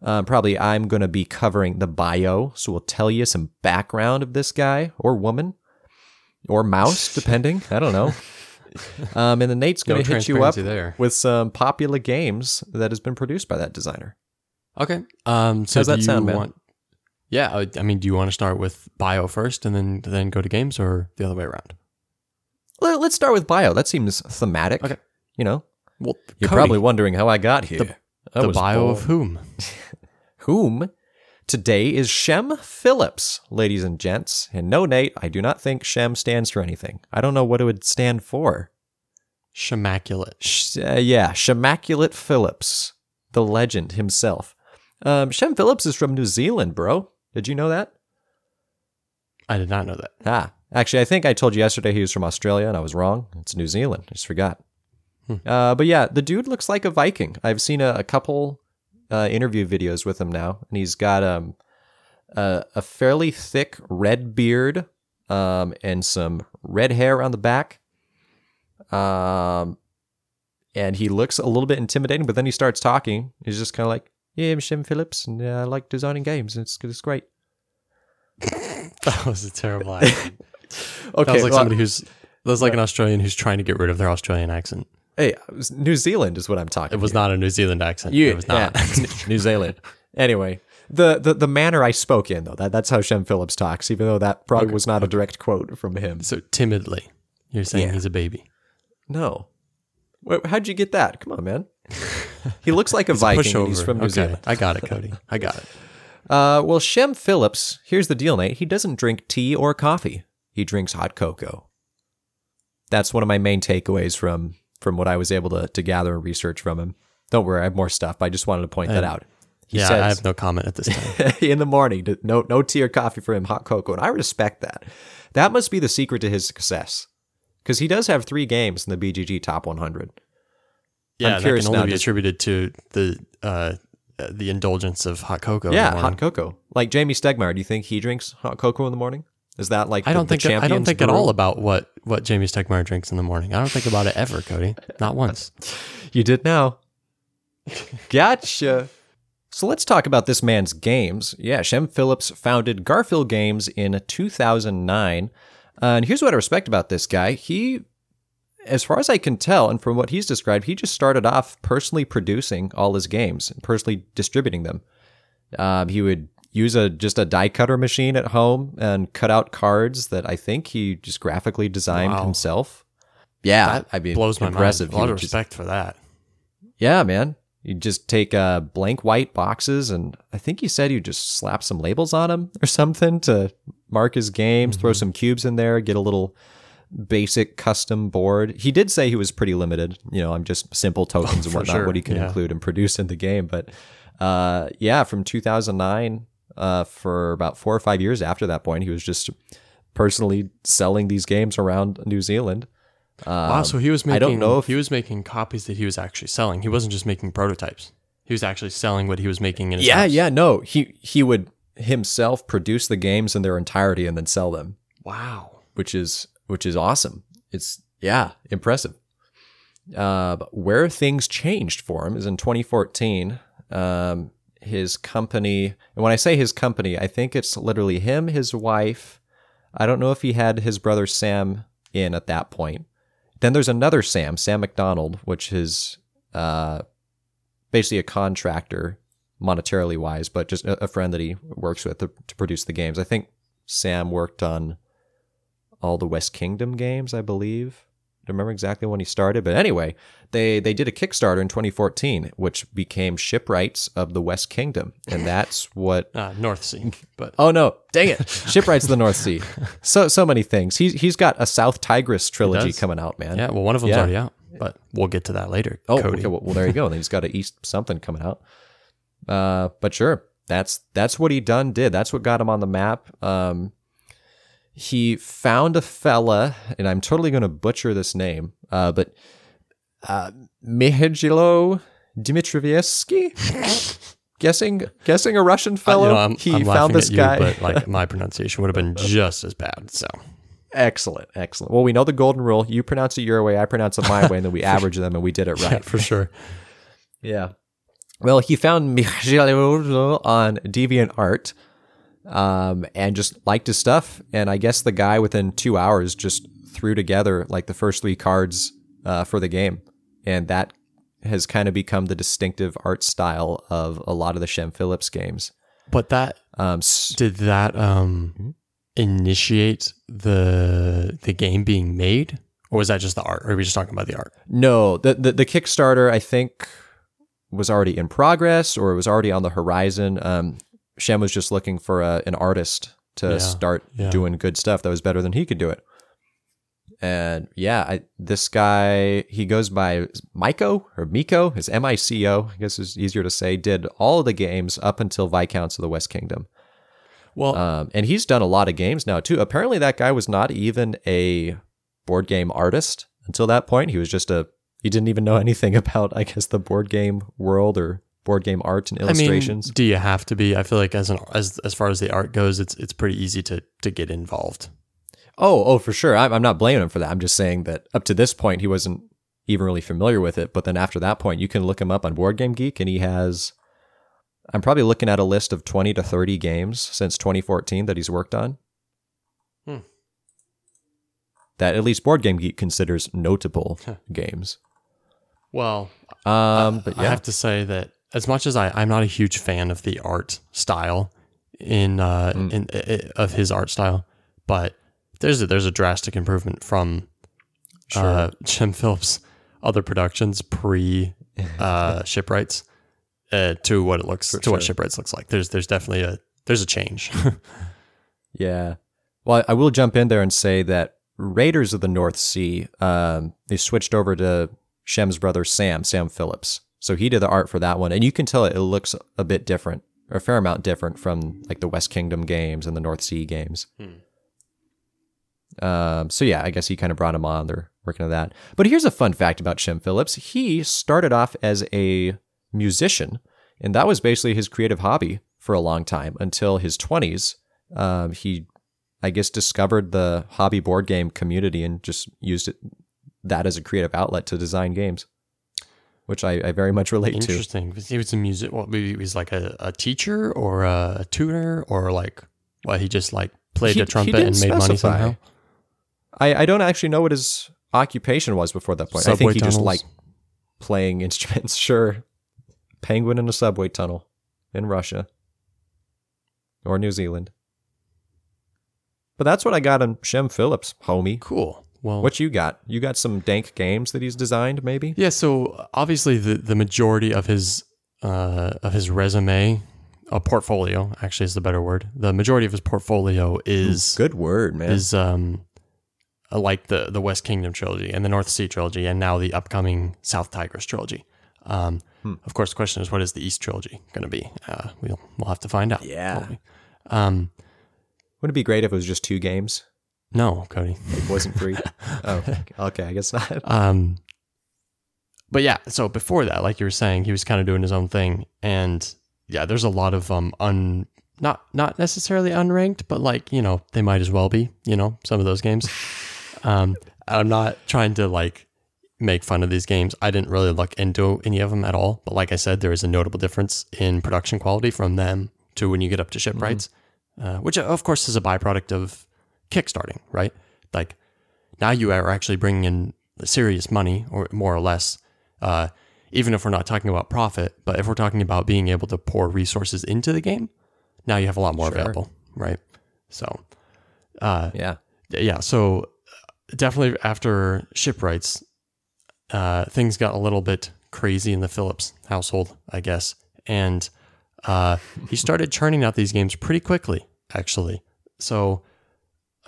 Speaker 1: uh, probably I'm going to be covering the bio. So we'll tell you some background of this guy or woman or mouse, depending. I don't know. Um, and then Nate's going
Speaker 2: No
Speaker 1: to hit you up
Speaker 2: there.
Speaker 1: with some popular games that has been produced by that designer.
Speaker 2: Okay. Um, so
Speaker 1: How's that sound, man?
Speaker 2: want? Yeah, I, I mean, do you want to start with bio first and then then go to games, or the other way around?
Speaker 1: Let- Let's start with bio. That seems thematic.
Speaker 2: Okay.
Speaker 1: You know,
Speaker 2: Well,
Speaker 1: you're
Speaker 2: Cody,
Speaker 1: probably wondering how I got here. I
Speaker 2: the bio
Speaker 1: born-
Speaker 2: of whom?
Speaker 1: whom today is Shem Phillips, ladies and gents. And no, Nate, I do not think Shem stands for anything. I don't know what it would stand for.
Speaker 2: Shemaculate.
Speaker 1: Sh- uh, yeah, Shemaculate Phillips, the legend himself. Um, Shem Phillips is from New Zealand, bro. Did you know that?
Speaker 2: I did not know that.
Speaker 1: Ah, actually, I think I told you yesterday he was from Australia, and I was wrong. It's New Zealand. I just forgot. Uh, but yeah, the dude looks like a Viking. I've seen a, a couple uh, interview videos with him now, and he's got um, a, a fairly thick red beard um, and some red hair on the back. Um, and he looks a little bit intimidating, but then he starts talking. He's just kind of like, "Yeah, I'm Shem Phillips, and uh, I like designing games. and It's it's great."
Speaker 2: That was a terrible accent.
Speaker 1: Okay,
Speaker 2: that was like
Speaker 1: well-
Speaker 2: somebody who's that was like an Australian who's trying to get rid of their Australian accent.
Speaker 1: Hey, it was New Zealand is what I'm talking.
Speaker 2: It was
Speaker 1: here.
Speaker 2: not a New Zealand accent.
Speaker 1: You,
Speaker 2: it was not.
Speaker 1: yeah, New Zealand. Anyway, the, the the manner I spoke in though that that's how Shem Phillips talks, even though that probably was not a direct quote from him.
Speaker 2: so timidly, you're saying
Speaker 1: Yeah.
Speaker 2: he's a baby.
Speaker 1: No, Wait, how'd you get that? Come on, man. He looks like a Viking.
Speaker 2: Push
Speaker 1: and
Speaker 2: over.
Speaker 1: He's from New
Speaker 2: okay,
Speaker 1: Zealand.
Speaker 2: I got it, Cody. I got it.
Speaker 1: Uh, well, Shem Phillips. Here's the deal, Nate. He doesn't drink tea or coffee. He drinks hot cocoa. That's one of my main takeaways from from what I was able to to gather and research from him. Don't worry, I have more stuff. But I just wanted to point that out. He
Speaker 2: yeah,
Speaker 1: says,
Speaker 2: I have no comment at this time.
Speaker 1: in the morning. No, no tea or coffee for him. Hot cocoa, and I respect that. That must be the secret to his success, because he does have three games in the BGG Top 100.
Speaker 2: Yeah, that
Speaker 1: curious
Speaker 2: can only
Speaker 1: now,
Speaker 2: be
Speaker 1: just-
Speaker 2: attributed to the uh, the indulgence of hot cocoa.
Speaker 1: yeah, hot cocoa. Like Jamey Stegmaier, do you think he drinks hot cocoa in the morning? Is that like
Speaker 2: I don't
Speaker 1: the
Speaker 2: think I don't think at all about what what Jamey Stegmaier drinks in the morning. I don't think about it ever, Cody. Not once.
Speaker 1: You did now. gotcha. So let's talk about this man's games. Yeah, Shem Phillips founded Garphill Games in 2009. Uh, and here's what I respect about this guy. He, as far as I can tell, and from what he's described, he just started off personally producing all his games and personally distributing them. Um, he would use a just a die cutter machine at home and cut out cards that I think he just graphically designed
Speaker 2: Wow.
Speaker 1: himself. Yeah,
Speaker 2: That
Speaker 1: I mean,
Speaker 2: blows my
Speaker 1: impressive.
Speaker 2: mind. A lot of
Speaker 1: just-
Speaker 2: respect for that.
Speaker 1: yeah, man. You just take uh, blank white boxes, and I think he said you just slap some labels on them or something to mark his games, throw
Speaker 2: Mm-hmm.
Speaker 1: some cubes in there, get a little basic custom board. He did say he was pretty limited. You know, I'm just simple tokens and whatnot,
Speaker 2: sure,
Speaker 1: what he can
Speaker 2: yeah.
Speaker 1: include and produce in the game. But uh, yeah, from 2009 uh, for about four or five years after that point, he was just personally selling these games around New Zealand.
Speaker 2: wow, so he was making
Speaker 1: I don't know if-
Speaker 2: he was making copies that he was actually selling. He wasn't just making prototypes. He was actually selling what he was making in his
Speaker 1: Yeah,
Speaker 2: house.
Speaker 1: yeah, no. He he would himself produce the games in their entirety and then sell them,
Speaker 2: Wow.
Speaker 1: which is which is awesome. It's yeah, impressive. Uh, but where things changed for him is in 2014. Um, his company, and when I say his company, I think it's literally him, his wife. I don't know if he had his brother Sam in at that point. Then there's another Sam, Sam McDonald, which is uh, basically a contractor, monetarily wise, but just a, friend that he works with to, to produce the games. I think Sam worked on all the West Kingdom games, I believe. Don't remember exactly when he started, but anyway, they they did a Kickstarter in 2014, which became Shipwrights of the West Kingdom, and that's what
Speaker 2: Uh, North Sea. But
Speaker 1: Oh no! Dang it! Shipwrights of the North Sea. So so many things. He's he's got a South Tigris trilogy coming out, man.
Speaker 2: yeah, well one of them's
Speaker 1: Yeah.
Speaker 2: already out. But we'll get to that later.
Speaker 1: Oh,
Speaker 2: Cody.
Speaker 1: okay. Well, well, there you go. And he's got a East something coming out. Uh, but sure, that's that's what he done did. That's what got him on the map. Um, he found a fella, and I'm totally going to butcher this name, uh, but uh, Mihajlo Dimitrievski. guessing, guessing a Russian
Speaker 2: Uh,
Speaker 1: fellow.
Speaker 2: you know, I'm,
Speaker 1: he
Speaker 2: I'm
Speaker 1: found this
Speaker 2: you,
Speaker 1: guy.
Speaker 2: but like my pronunciation would have been just as bad. So
Speaker 1: Excellent, excellent. Well, we know the golden rule. You pronounce it your way, I pronounce it my way, and then we average them, and we did it right.
Speaker 2: Yeah, for sure.
Speaker 1: Yeah. Well, he found Michael on DeviantArt um, and just liked his stuff. And I guess the guy within two hours just threw together like the first three cards uh, for the game. And that has kind of become the distinctive art style of a lot of the Shem Phillips games.
Speaker 2: But that
Speaker 1: Um,
Speaker 2: did that um initiate the the game being made, or was that just the art? Or are we just talking about the art?
Speaker 1: no, the, the the Kickstarter I think was already in progress or it was already on the horizon. Um, Shem was just looking for a, an artist to
Speaker 2: Yeah,
Speaker 1: start
Speaker 2: yeah.
Speaker 1: doing good stuff that was better than he could do it. And yeah, I, this guy he goes by Miko or Miko, his M I C O, I guess is easier to say. Did all of the games up until Viscounts of the West Kingdom.
Speaker 2: Well,
Speaker 1: Um, and he's done a lot of games now too. Apparently, that guy was not even a board game artist until that point. He was just a he didn't even know anything about, I guess, the board game world or board game art and
Speaker 2: I mean,
Speaker 1: illustrations.
Speaker 2: do you have to be? I feel like as an as as far as the art goes, it's it's pretty easy to to get involved.
Speaker 1: oh, oh, for sure. I'm, I'm not blaming him for that. I'm just saying that up to this point, he wasn't even really familiar with it. But then after that point, you can look him up on Board Game Geek, and he has. I'm probably looking at a list of 20 to 30 games since 2014 that he's worked on.
Speaker 2: Hmm.
Speaker 1: That at least Board Game Geek considers notable games.
Speaker 2: Well,
Speaker 1: Um, but
Speaker 2: I have to say that as much as I, I'm not a huge fan of the art style in uh
Speaker 1: Mm.
Speaker 2: in i- of his art style, but there's a, there's a drastic improvement from uh, Shem Phillips' other productions pre uh, Shipwrights uh, to what it looks
Speaker 1: For
Speaker 2: to what. Shipwrights looks like. There's there's definitely a there's a change.
Speaker 1: yeah. Well, I will jump in there and say that Raiders of the North Sea, um, they switched over to Shem's brother Sam, Sam Phillips. So he did the art for that one, and you can tell it, it looks a bit different, or a fair amount different from like the West Kingdom games and the North Sea games. Um, so yeah, I guess he kind of brought him on. They're working on that. But here's a fun fact about Shem Phillips. He started off as a musician, and that was basically his creative hobby for a long time until his 20s. Um, he, I guess, discovered the hobby board game community and just used it that as a creative outlet to design games, which I, I very much relate to.
Speaker 2: Interesting. He was a music. What maybe he was like a, a teacher or a tutor or like what he just like played
Speaker 1: He-
Speaker 2: a trumpet and made money
Speaker 1: specify.
Speaker 2: somehow.
Speaker 1: I, I don't actually know what his occupation was before that point. I think he just
Speaker 2: tunnels.
Speaker 1: liked playing instruments. Sure. Penguin in a subway tunnel in Russia or New Zealand. But that's what I got on Shem Phillips, homie.
Speaker 2: Cool. Well,
Speaker 1: What you got? You got some dank games that he's designed, maybe?
Speaker 2: Yeah, so obviously the the majority of his uh, of his resume, a portfolio actually is the better word. The majority of his portfolio is
Speaker 1: Good word, man.
Speaker 2: is um uh, like the the West Kingdom trilogy and the North Sea trilogy, and now the upcoming South Tigris trilogy. Um,
Speaker 1: Hmm.
Speaker 2: Of course, the question is, what is the East trilogy going to be? Uh, we'll we'll have to find out.
Speaker 1: Yeah.
Speaker 2: Um,
Speaker 1: Wouldn't it be great if it was just two games?
Speaker 2: No, Cody.
Speaker 1: It wasn't free. oh, okay. I guess not.
Speaker 2: Um, but yeah, so before that, like you were saying, he was kind of doing his own thing, and yeah, there's a lot of um un not not necessarily unranked, but like you know they might as well be, you know, some of those games. Um, I'm not trying to like make fun of these games. I didn't really look into any of them at all, but like I said, there is a notable difference in production quality from them to when you get up to shipwrights, uh, which of course is a byproduct of kickstarting, right? Like now you are actually bringing in serious money, or more or less. Uh, even if we're not talking about profit, but if we're talking about being able to pour resources into the game, now you have a lot more
Speaker 1: Sure.
Speaker 2: available, right? So, uh,
Speaker 1: Yeah.
Speaker 2: yeah, so uh, definitely after shipwrights, uh, things got a little bit crazy in the Phillips household, I guess, and uh, he started churning out these games pretty quickly, actually. So,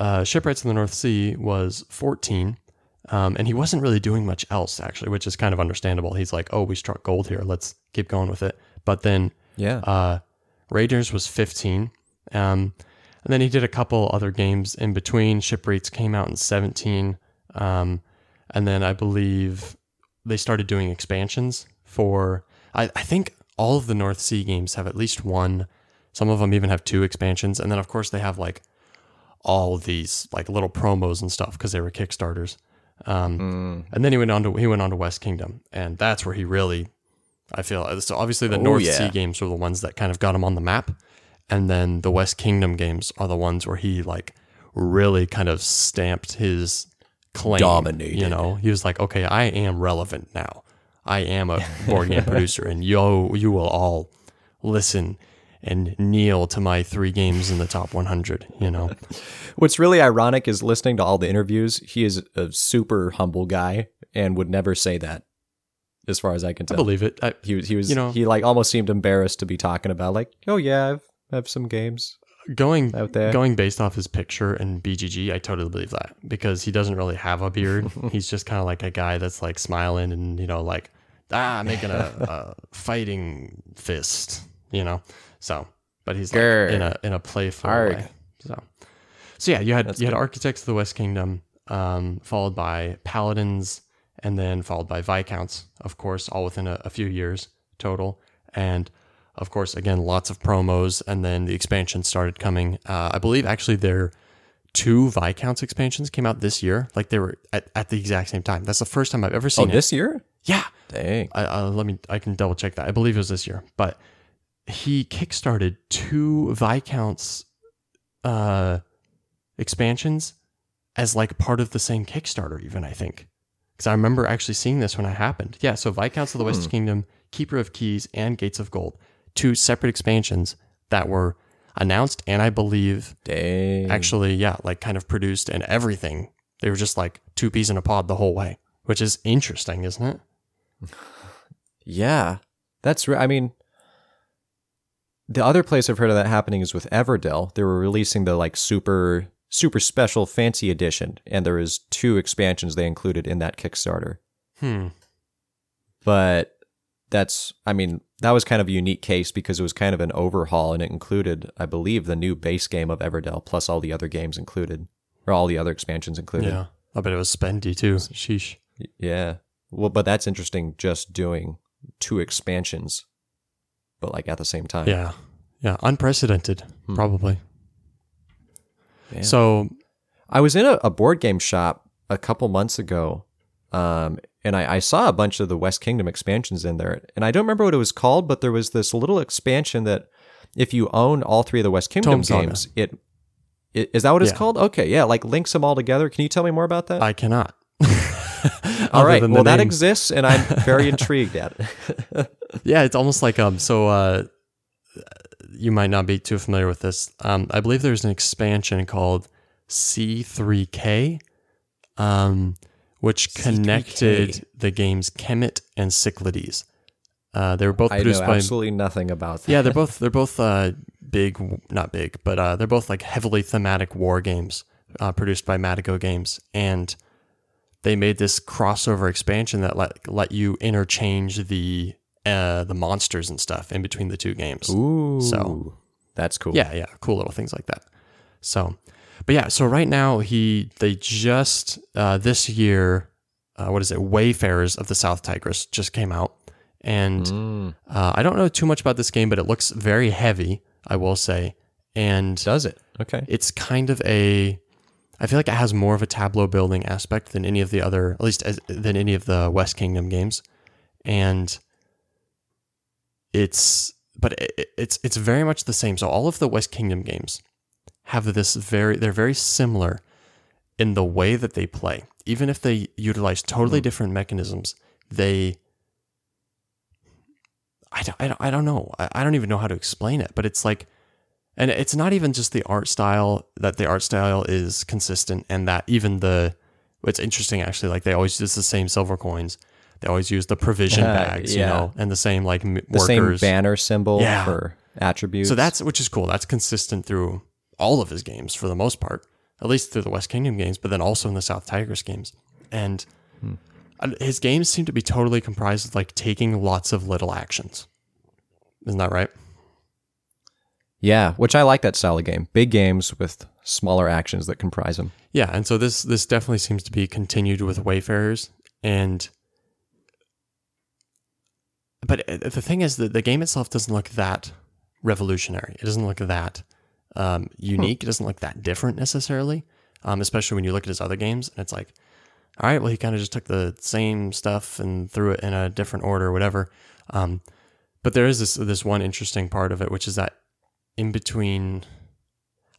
Speaker 2: uh, shipwrights in the North Sea was 14, um, and he wasn't really doing much else, actually, which is kind of understandable. He's like, "Oh, we struck gold here. Let's keep going with it." But then
Speaker 1: Yeah.
Speaker 2: uh, Raiders was 15. Um, and then he did a couple other games in between. Shipwrights came out in 17. Um, and then I believe they started doing expansions for, I, I think all of the North Sea games have at least one. Some of them even have two expansions. And then, of course, they have like all these like little promos and stuff because they were Kickstarters. Um,
Speaker 1: Mm.
Speaker 2: and then he went on to he went on to West Kingdom, and that's where he really, I feel so. Obviously, the
Speaker 1: Oh,
Speaker 2: North
Speaker 1: yeah.
Speaker 2: Sea games were the ones that kind of got him on the map, and then the West Kingdom games are the ones where he like really kind of stamped his claim.
Speaker 1: Dominated.
Speaker 2: You know, he was like, okay, I am relevant now. I am a board game producer, and yo, you will all listen and kneel to my three games in the top 100. You know,
Speaker 1: What's really ironic is listening to all the interviews. He is a super humble guy and would never say that, as far as I can tell.
Speaker 2: I believe it. I,
Speaker 1: he was he was
Speaker 2: You know-
Speaker 1: he like almost seemed embarrassed to be talking about like, oh yeah, I've have some games
Speaker 2: going
Speaker 1: out there.
Speaker 2: going based off his picture and BGG, I totally believe that because he doesn't really have a beard. He's just kind of like a guy that's like smiling and you know like ah making a, a fighting fist, you know. So, but he's like in a in a playful
Speaker 1: Arg.
Speaker 2: way. So, so yeah, you had
Speaker 1: That's
Speaker 2: you had. Architects of the West Kingdom, um, followed by Paladins, and then followed by Viscounts, of course, all within a, a few years total, and of course, again, lots of promos, and then the expansion started coming. Uh, I believe actually their two Viscounts expansions came out this year. Like they were at, at the exact same time. That's the first time I've ever
Speaker 1: oh,
Speaker 2: seen it.
Speaker 1: this year?
Speaker 2: Yeah.
Speaker 1: Dang.
Speaker 2: I, uh, let me, I can double check that. I believe it was this year, but he kickstarted two Viscounts uh, expansions as like part of the same Kickstarter, even I think. Because I remember actually seeing this when it happened. Yeah, so Viscounts of the West Kingdom, Keeper of Keys, and Gates of Gold, two separate expansions that were announced and I believe
Speaker 1: Dang.
Speaker 2: actually, yeah, like kind of produced and everything. They were just like two peas in a pod the whole way, which is interesting, isn't it?
Speaker 1: Yeah, that's. Re- I mean, the other place I've heard of that happening is with Everdell. They were releasing the like super super special fancy edition, and there is two expansions they included in that Kickstarter.
Speaker 2: Hmm.
Speaker 1: But that's. I mean, that was kind of a unique case because it was kind of an overhaul, and it included, I believe, the new base game of Everdell plus all the other games included, or all the other expansions included.
Speaker 2: Yeah. I bet it was spendy too. Sheesh.
Speaker 1: Yeah. Well, but that's interesting. Just doing two expansions, but like at the same time.
Speaker 2: Yeah. Yeah. Unprecedented,
Speaker 1: Hmm.
Speaker 2: probably.
Speaker 1: Man.
Speaker 2: So,
Speaker 1: I was in a, a board game shop a couple months ago, um, and I, I saw a bunch of the West Kingdom expansions in there, and I don't remember what it was called, but there was this little expansion that, if you own all three of the West Kingdom games, it, it is that what it's
Speaker 2: Yeah.
Speaker 1: called? Okay, yeah, like links them all together. Can you tell me more about that?
Speaker 2: I cannot.
Speaker 1: all right,
Speaker 2: Other
Speaker 1: right,
Speaker 2: than the
Speaker 1: well that exists, and I'm very intrigued at it.
Speaker 2: Yeah, it's almost like um. So uh, you might not be too familiar with this. Um, I believe there's an expansion called C3K, um, which connected the games Kemet and Cyclades. Uh, they were both
Speaker 1: I know
Speaker 2: produced by
Speaker 1: absolutely nothing about that.
Speaker 2: yeah, they're both they're both uh, big, not big, but uh, they're both like heavily thematic war games uh, produced by Matagot Games, and they made this crossover expansion that let let you interchange the uh, the monsters and stuff in between the two games.
Speaker 1: Ooh,
Speaker 2: So-
Speaker 1: that's cool.
Speaker 2: Yeah, yeah, cool little things like that. So, but yeah, so right now he they just uh, this year, uh, what is it? Wayfarers of the South Tigris just came out, and
Speaker 1: Mm,
Speaker 2: uh, I don't know too much about this game, but it looks very heavy, I will say. And
Speaker 1: does it? Okay.
Speaker 2: it's kind of a, I feel like it has more of a tableau building aspect than any of the other, at least as, than any of the West Kingdom games. And it's, but it, it's, it's very much the same. So all of the West Kingdom games have this very, they're very similar in the way that they play. Even if they utilize totally
Speaker 1: Hmm.
Speaker 2: different mechanisms, they, I don't, I don't, I don't know. I, I don't even know how to explain it, but it's like, and it's not even just the art style that the art style is consistent and that even the, it's interesting actually, like they always use the same silver coins. They always use the provision
Speaker 1: Uh,
Speaker 2: bags, you know, and the same like m-
Speaker 1: the same
Speaker 2: workers.
Speaker 1: banner symbol
Speaker 2: Yeah.
Speaker 1: for attributes.
Speaker 2: So that's which is cool. That's consistent through all of his games for the most part, at least through the West Kingdom games, but then also in the South Tigris games. And uh, his games seem to be totally comprised of like taking lots of little actions. Isn't that right?
Speaker 1: yeah, which I like that style of game. Big games with smaller actions that comprise them.
Speaker 2: Yeah, and so this this definitely seems to be continued with Wayfarers, and but uh, the thing is that the game itself doesn't look that revolutionary. It doesn't look that um, unique. It doesn't look that different necessarily, um, especially when you look at his other games and it's like, all right, well, he kind of just took the same stuff and threw it in a different order or whatever. Um, but there is this this one interesting part of it, which is that in between,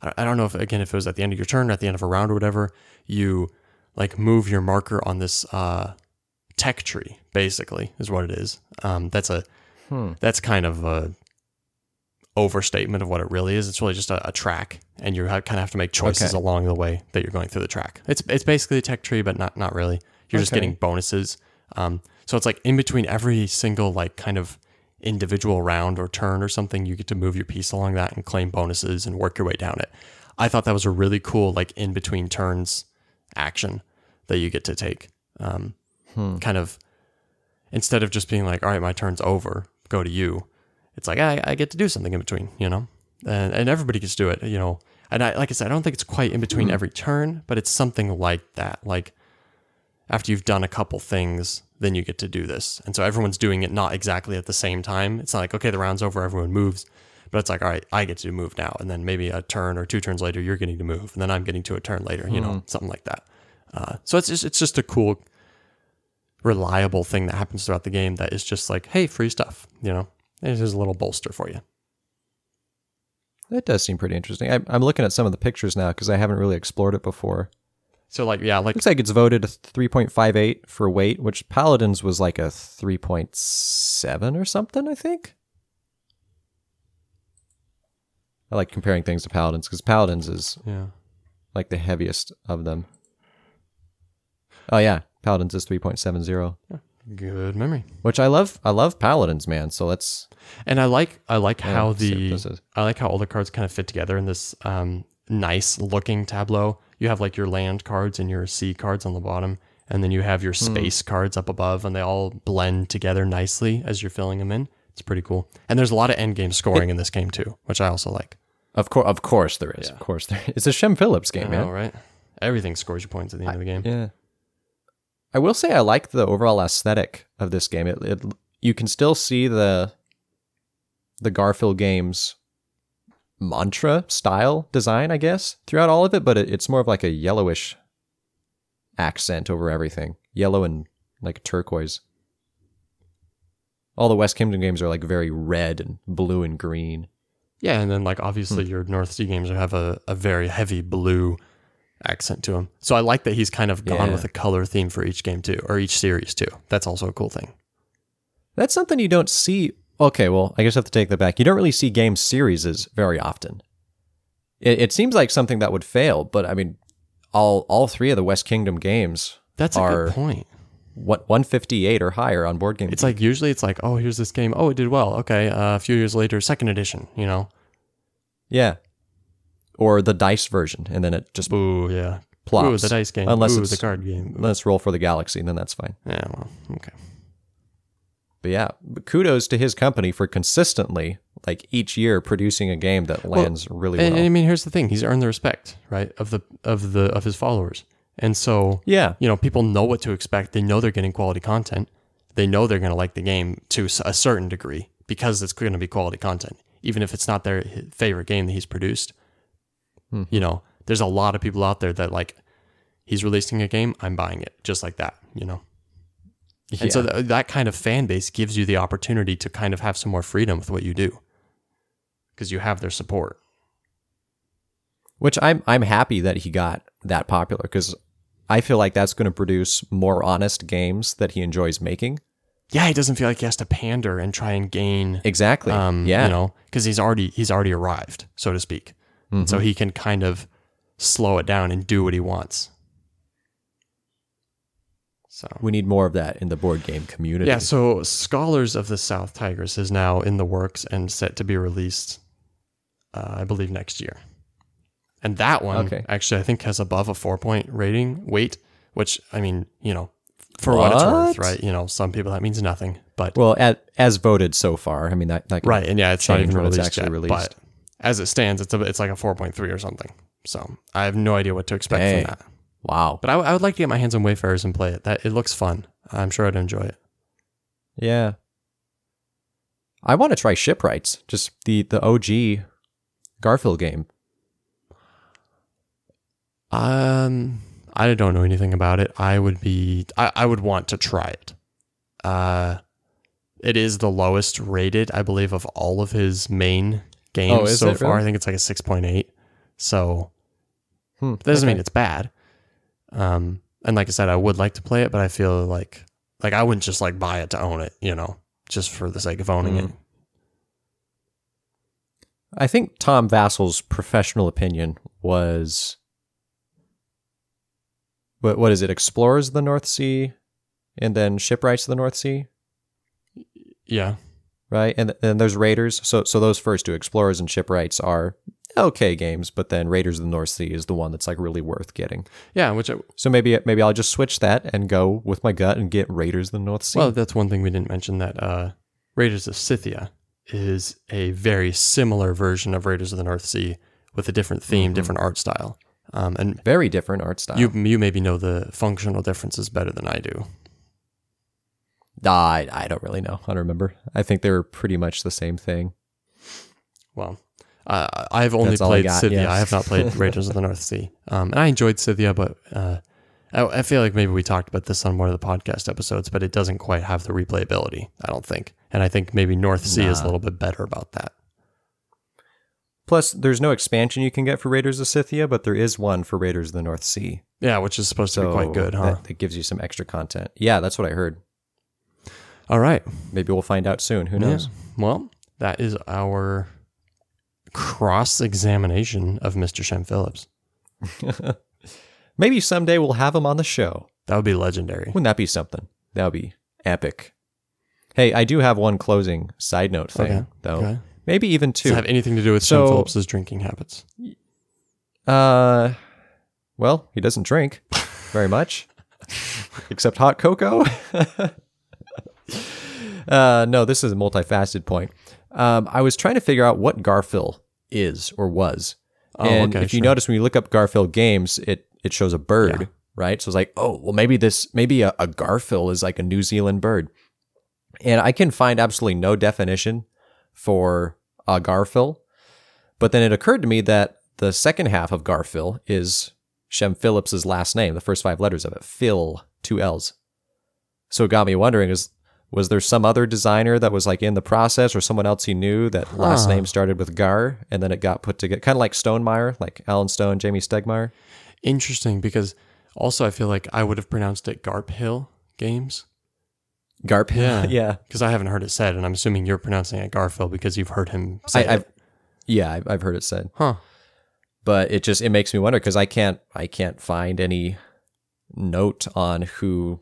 Speaker 2: I I don't know if again if it was at the end of your turn or at the end of a round or whatever, you like move your marker on this uh, tech tree. Basically, is what it is. Um, that's a
Speaker 1: Hmm.
Speaker 2: that's kind of a overstatement of what it really is. It's really just a, a track, and you kind of have to make choices
Speaker 1: Okay.
Speaker 2: along the way that you're going through the track. It's it's basically a tech tree, but not not really. You're just getting bonuses. Um, so it's like in between every single like kind of individual round or turn or something, you get to move your piece along that and claim bonuses and work your way down it. I thought that was a really cool like in between turns action that you get to take. Um, Hmm. Kind of instead of just being like, all right, my turn's over, go to you. It's like I, I get to do something in between, you know, and and everybody gets to do it, you know. And I like I said, I don't think it's quite in between hmm. every turn, but it's something like that. Like after you've done a couple things, then you get to do this. And so everyone's doing it not exactly at the same time. It's not like, okay, the round's over, everyone moves. But it's like, all right, I get to move now. And then maybe a turn or two turns later, you're getting to move. And then I'm getting to a turn later, you know, hmm. something like that. Uh, so it's just, it's just a cool, reliable thing that happens throughout the game that is just like, hey, free stuff, you know, there's just a little bolster for you.
Speaker 1: That does seem pretty interesting. I, I'm looking at some of the pictures now because I haven't really explored it before.
Speaker 2: So like, yeah, like
Speaker 1: Looks like it's voted a 3.58 for weight, which Paladins was like a 3.7 or something, I think. I like comparing things to Paladins because Paladins is
Speaker 2: yeah.
Speaker 1: like the heaviest of them. Oh yeah, Paladins is 3.70, Yeah.
Speaker 2: Good memory.
Speaker 1: which I love. I love Paladins, man. So let's
Speaker 2: And I like I like how
Speaker 1: see what
Speaker 2: the. I like how all the cards kind of fit together in this um, nice looking tableau. You have like your land cards and your sea cards on the bottom, and then you have your
Speaker 1: Hmm.
Speaker 2: space cards up above, and they all blend together nicely as you're filling them in. It's pretty cool. And there's a lot of end game scoring in this game too, which I also like.
Speaker 1: Of course, of course there is. Of course there. It's a Shem Phillips game,
Speaker 2: I
Speaker 1: man.
Speaker 2: right? Everything scores you points at the end of the game.
Speaker 1: Yeah. I will say I like the overall aesthetic of this game. It, it you can still see the the Garphill games mantra style design, I guess, throughout all of it, but it, it's more of like a yellowish accent over everything. Yellow and like turquoise. All the West Kingdom games are like very red and blue and green.
Speaker 2: Yeah, and then like
Speaker 1: Hmm.
Speaker 2: obviously your North Sea games have a, a very heavy blue accent to him. So I like that he's kind of gone
Speaker 1: Yeah.
Speaker 2: with a color theme for each game too, or each series too. That's also a cool thing.
Speaker 1: That's something you don't see. Okay, well, I guess I have to take that back. You don't really see game series very often. It, it seems like something that would fail, but I mean, all all three of the West Kingdom games
Speaker 2: That's a good point.
Speaker 1: what 158 or higher on board game.
Speaker 2: It's like usually it's like, oh, here's this game. Oh, it did well. Okay, uh, a few years later, second edition. You know,
Speaker 1: yeah, or the dice version, and then it just
Speaker 2: boo, yeah,
Speaker 1: plops.
Speaker 2: Ooh, the dice game.
Speaker 1: unless
Speaker 2: Ooh,
Speaker 1: it's
Speaker 2: the card game.
Speaker 1: let's roll for the galaxy, and then that's fine.
Speaker 2: Yeah, well, okay.
Speaker 1: But yeah, kudos to his company for consistently, like each year, producing a game that lands really well.
Speaker 2: And, and I mean, here's the thing: he's earned the respect, right, of the of the of his followers, and so
Speaker 1: yeah,
Speaker 2: you know, people know what to expect. They know they're getting quality content. They know they're going to like the game to a certain degree because it's going to be quality content, even if it's not their favorite game that he's produced. You know, there's a lot of people out there that like he's releasing a game, I'm buying it just like that. You know, and so th- that kind of fan base gives you the opportunity to kind of have some more freedom with what you do because you have their support.
Speaker 1: Which I'm I'm happy that he got that popular because I feel like that's going to produce more honest games that he enjoys making.
Speaker 2: Yeah, he doesn't feel like he has to pander and try and gain
Speaker 1: Exactly.
Speaker 2: um,
Speaker 1: yeah.
Speaker 2: you know, because he's already he's already arrived, so to speak.
Speaker 1: Mm-hmm.
Speaker 2: So he can kind of slow it down and do what he wants. So
Speaker 1: we need more of that in the board game community.
Speaker 2: yeah, so Scholars of the South Tigris is now in the works and set to be released, uh, I believe next year. And that one
Speaker 1: Okay.
Speaker 2: actually I think has above a four point rating weight, which I mean, you know, for what, it's worth, right? You know, some people that means nothing, but
Speaker 1: Well, at, as voted so far, I mean that, that
Speaker 2: right, and yeah, it's not even released
Speaker 1: actually
Speaker 2: yet,
Speaker 1: released.
Speaker 2: But as it stands, it's a, it's like a four point three or something. So I have no idea what to expect from that.
Speaker 1: Wow.
Speaker 2: But I, I would like to get my hands on Wayfarers and play it. That it looks fun. I'm sure I'd enjoy it.
Speaker 1: Yeah. I want to try Shipwrights, just the the OG Garphill game.
Speaker 2: Um, I don't know anything about it. I would be, I, I would want to try it. Uh, it is the lowest rated, I believe, of all of his main games
Speaker 1: Oh,
Speaker 2: so far.
Speaker 1: really?
Speaker 2: I think it's like a six point eight. So
Speaker 1: Hmm,
Speaker 2: that doesn't
Speaker 1: okay.
Speaker 2: mean it's bad. Um, and like I said, I would like to play it, but I feel like like I wouldn't just like buy it to own it, you know, just for the sake of owning it.
Speaker 1: Mm. I think Tom Vasel's professional opinion was what what is it? Explorers the North Sea and then shipwrights the North Sea,
Speaker 2: Yeah,
Speaker 1: right? And then there's Raiders. So so those first two, Explorers and Shipwrights, are okay games, but then Raiders of the North Sea is the one that's like really worth getting.
Speaker 2: yeah. Which I,
Speaker 1: So maybe maybe I'll just switch that and go with my gut and get Raiders of the North Sea.
Speaker 2: well, that's one thing we didn't mention that uh, Raiders of Scythia is a very similar version of Raiders of the North Sea with a different theme,
Speaker 1: Mhm.
Speaker 2: different art style. Um, and
Speaker 1: Very different art style.
Speaker 2: you you maybe know the functional differences better than I do.
Speaker 1: I I don't really know. I don't remember. I think they were pretty much the same thing.
Speaker 2: Well, uh, I've only
Speaker 1: That's all I
Speaker 2: played
Speaker 1: got,
Speaker 2: Scythia.
Speaker 1: yeah.
Speaker 2: I have not played Raiders of the North Sea. Um, and I enjoyed Scythia, but uh, I, I feel like maybe we talked about this on one of the podcast episodes, but it doesn't quite have the replayability, I don't think. And I think maybe North Sea is a little bit better about that.
Speaker 1: Plus, there's no expansion you can get for Raiders of Scythia, but there is one for Raiders of the North Sea.
Speaker 2: Yeah, which is supposed to be quite good, huh?
Speaker 1: that, that gives you some extra content. Yeah, that's what I heard.
Speaker 2: All right.
Speaker 1: Maybe we'll find out soon. Who knows?
Speaker 2: Yeah. Well, that is our cross examination of Mr. Shem Phillips.
Speaker 1: Maybe someday we'll have him on the show.
Speaker 2: That would be legendary.
Speaker 1: Wouldn't that be something? That would be epic. Hey, I do have one closing side note thing,
Speaker 2: Okay,
Speaker 1: though.
Speaker 2: Okay.
Speaker 1: Maybe even
Speaker 2: Does
Speaker 1: two.
Speaker 2: it have anything to do with
Speaker 1: So-
Speaker 2: Shem Phillips's drinking habits?
Speaker 1: Uh, well, he doesn't drink very much, except hot cocoa. uh, no, this is a multifaceted point. Um, I was trying to figure out what Garphill is or was.
Speaker 2: Oh,
Speaker 1: and
Speaker 2: okay,
Speaker 1: if you notice when you look up Garphill games, it it shows a bird,
Speaker 2: Yeah.
Speaker 1: right? So it's like, oh, well, maybe this, maybe a, a Garphill is like a New Zealand bird, and I can find absolutely no definition for a Garphill. But then it occurred to me that the second half of Garphill is Shem Phillips's last name, the first five letters of it, Phil, two L's. So it got me wondering: is was there some other designer that was like in the process, or someone else he knew that last name started with Gar, and then it got put together, kind of like Stonemaier, like Alan Stone, Jamey Stegmaier.
Speaker 2: Interesting, because also I feel like I would have pronounced it Garp Hill Games
Speaker 1: Garp,
Speaker 2: Yeah.
Speaker 1: yeah.
Speaker 2: because I haven't heard it said, and I'm assuming you're pronouncing it Garfield because you've heard him say
Speaker 1: I, I've,
Speaker 2: it.
Speaker 1: yeah, I've, I've heard it said,
Speaker 2: Huh.
Speaker 1: but it just it makes me wonder because I can't I can't find any note on who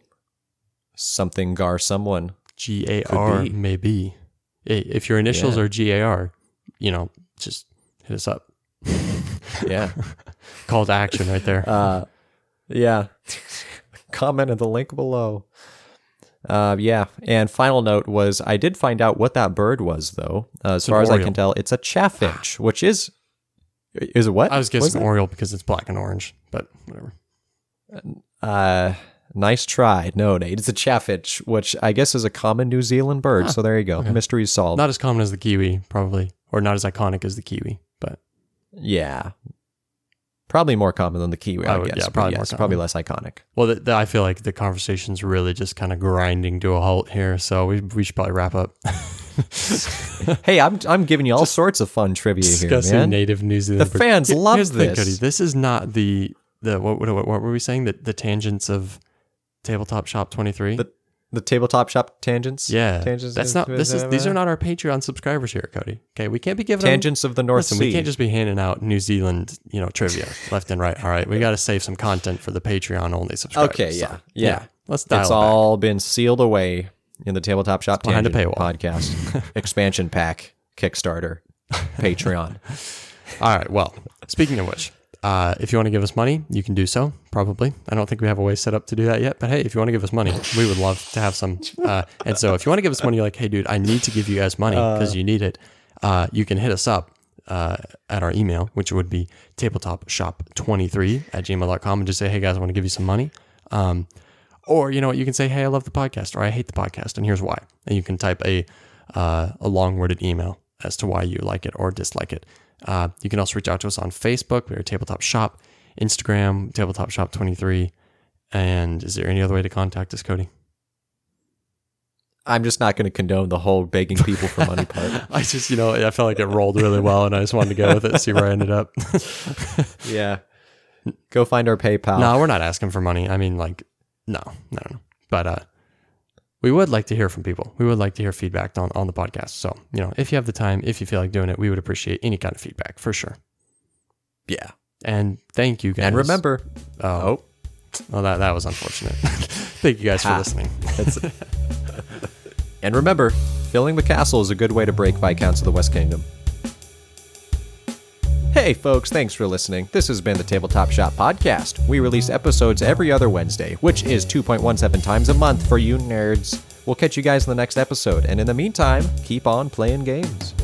Speaker 1: something Gar someone.
Speaker 2: G A R maybe. If your initials
Speaker 1: Yeah.
Speaker 2: are G A R, you know, just hit us up.
Speaker 1: Yeah,
Speaker 2: Call to action right there.
Speaker 1: uh, yeah. Comment in the link below. Uh, yeah, and final note was I did find out what that bird was though. Uh, as far as I can tell, it's a chaffinch, which is is it what?
Speaker 2: I was guessing? Oriole because it's black and orange, but whatever.
Speaker 1: Uh, nice try. No, Nate, it's a chaffinch, which I guess is a common New Zealand bird.
Speaker 2: Huh,
Speaker 1: So there you go.
Speaker 2: okay.
Speaker 1: Mystery solved.
Speaker 2: Not as common as the kiwi, probably, or not as iconic as the kiwi, but
Speaker 1: yeah, probably more common than the kiwi. I,
Speaker 2: I would-
Speaker 1: guess.
Speaker 2: yeah, probably more
Speaker 1: yes, probably less iconic.
Speaker 2: well, the, the, I feel like the conversation's really just kind of grinding to a halt here, so we, we should probably wrap up.
Speaker 1: hey, I'm I'm giving you all sorts of fun trivia here,
Speaker 2: Discussing
Speaker 1: man.
Speaker 2: native New
Speaker 1: The
Speaker 2: Zealand. birds.
Speaker 1: fans love
Speaker 2: the thing,
Speaker 1: this.
Speaker 2: Cody. This is not the the what, what, what, what were we saying? The, the tangents of tabletop shop 23
Speaker 1: The- The tabletop shop tangents.
Speaker 2: yeah
Speaker 1: tangents.
Speaker 2: that's not this is these are not our patreon subscribers here cody okay we can't be giving them-
Speaker 1: tangents of the North
Speaker 2: listen
Speaker 1: Sea.
Speaker 2: we can't just be handing out new zealand you know trivia left and right all right we got to save some content for the patreon only subscribers
Speaker 1: Okay,
Speaker 2: so,
Speaker 1: yeah, yeah.
Speaker 2: let's dial
Speaker 1: it's
Speaker 2: it
Speaker 1: all been sealed away in the tabletop shop
Speaker 2: behind a paywall.
Speaker 1: podcast expansion pack Kickstarter Patreon.
Speaker 2: all right well speaking of which uh, if you want to give us money, you can do so. Probably. I don't think we have a way set up to do that yet. But hey, if you want to give us money, we would love to have some. Uh, and so, if you want to give us money, you're like, hey, dude, I need to give you guys money because you need it. Uh, you can hit us up uh, at our email, which would be tabletopshop23 at gmail.com and just say, hey, guys, I want to give you some money. Um, or, you know what, you can say, hey, I love the podcast or I hate the podcast and here's why. And you can type a, uh, a long worded email as to why you like it or dislike it. Uh, you can also reach out to us on Facebook. We're Tabletop Shop. Instagram, Tabletop Shop 23. And is there any other way to contact us, Cody?
Speaker 1: I'm just not going to condone the whole begging people for money part.
Speaker 2: I just, you know, I felt like it rolled really well and I just wanted to go with it, see where I ended up.
Speaker 1: yeah. Go find our PayPal.
Speaker 2: no, we're not asking for money. I mean, like, no, no, no. But uh, we would like to hear from people. We would like to hear feedback on, on the podcast. So, you know, if you have the time, if you feel like doing it, we would appreciate any kind of feedback for sure.
Speaker 1: Yeah.
Speaker 2: And thank you guys.
Speaker 1: And remember,
Speaker 2: oh,
Speaker 1: oh,
Speaker 2: well, that, that was unfortunate. thank you guys for listening.
Speaker 1: and remember, filling the castle is a good way to break Viscounts of the West Kingdom. Hey folks, thanks for listening. This has been the Tabletop Shop Podcast. We release episodes every other Wednesday, which is 2.17 times a month for you nerds. We'll catch you guys in the next episode, and in the meantime, keep on playing games.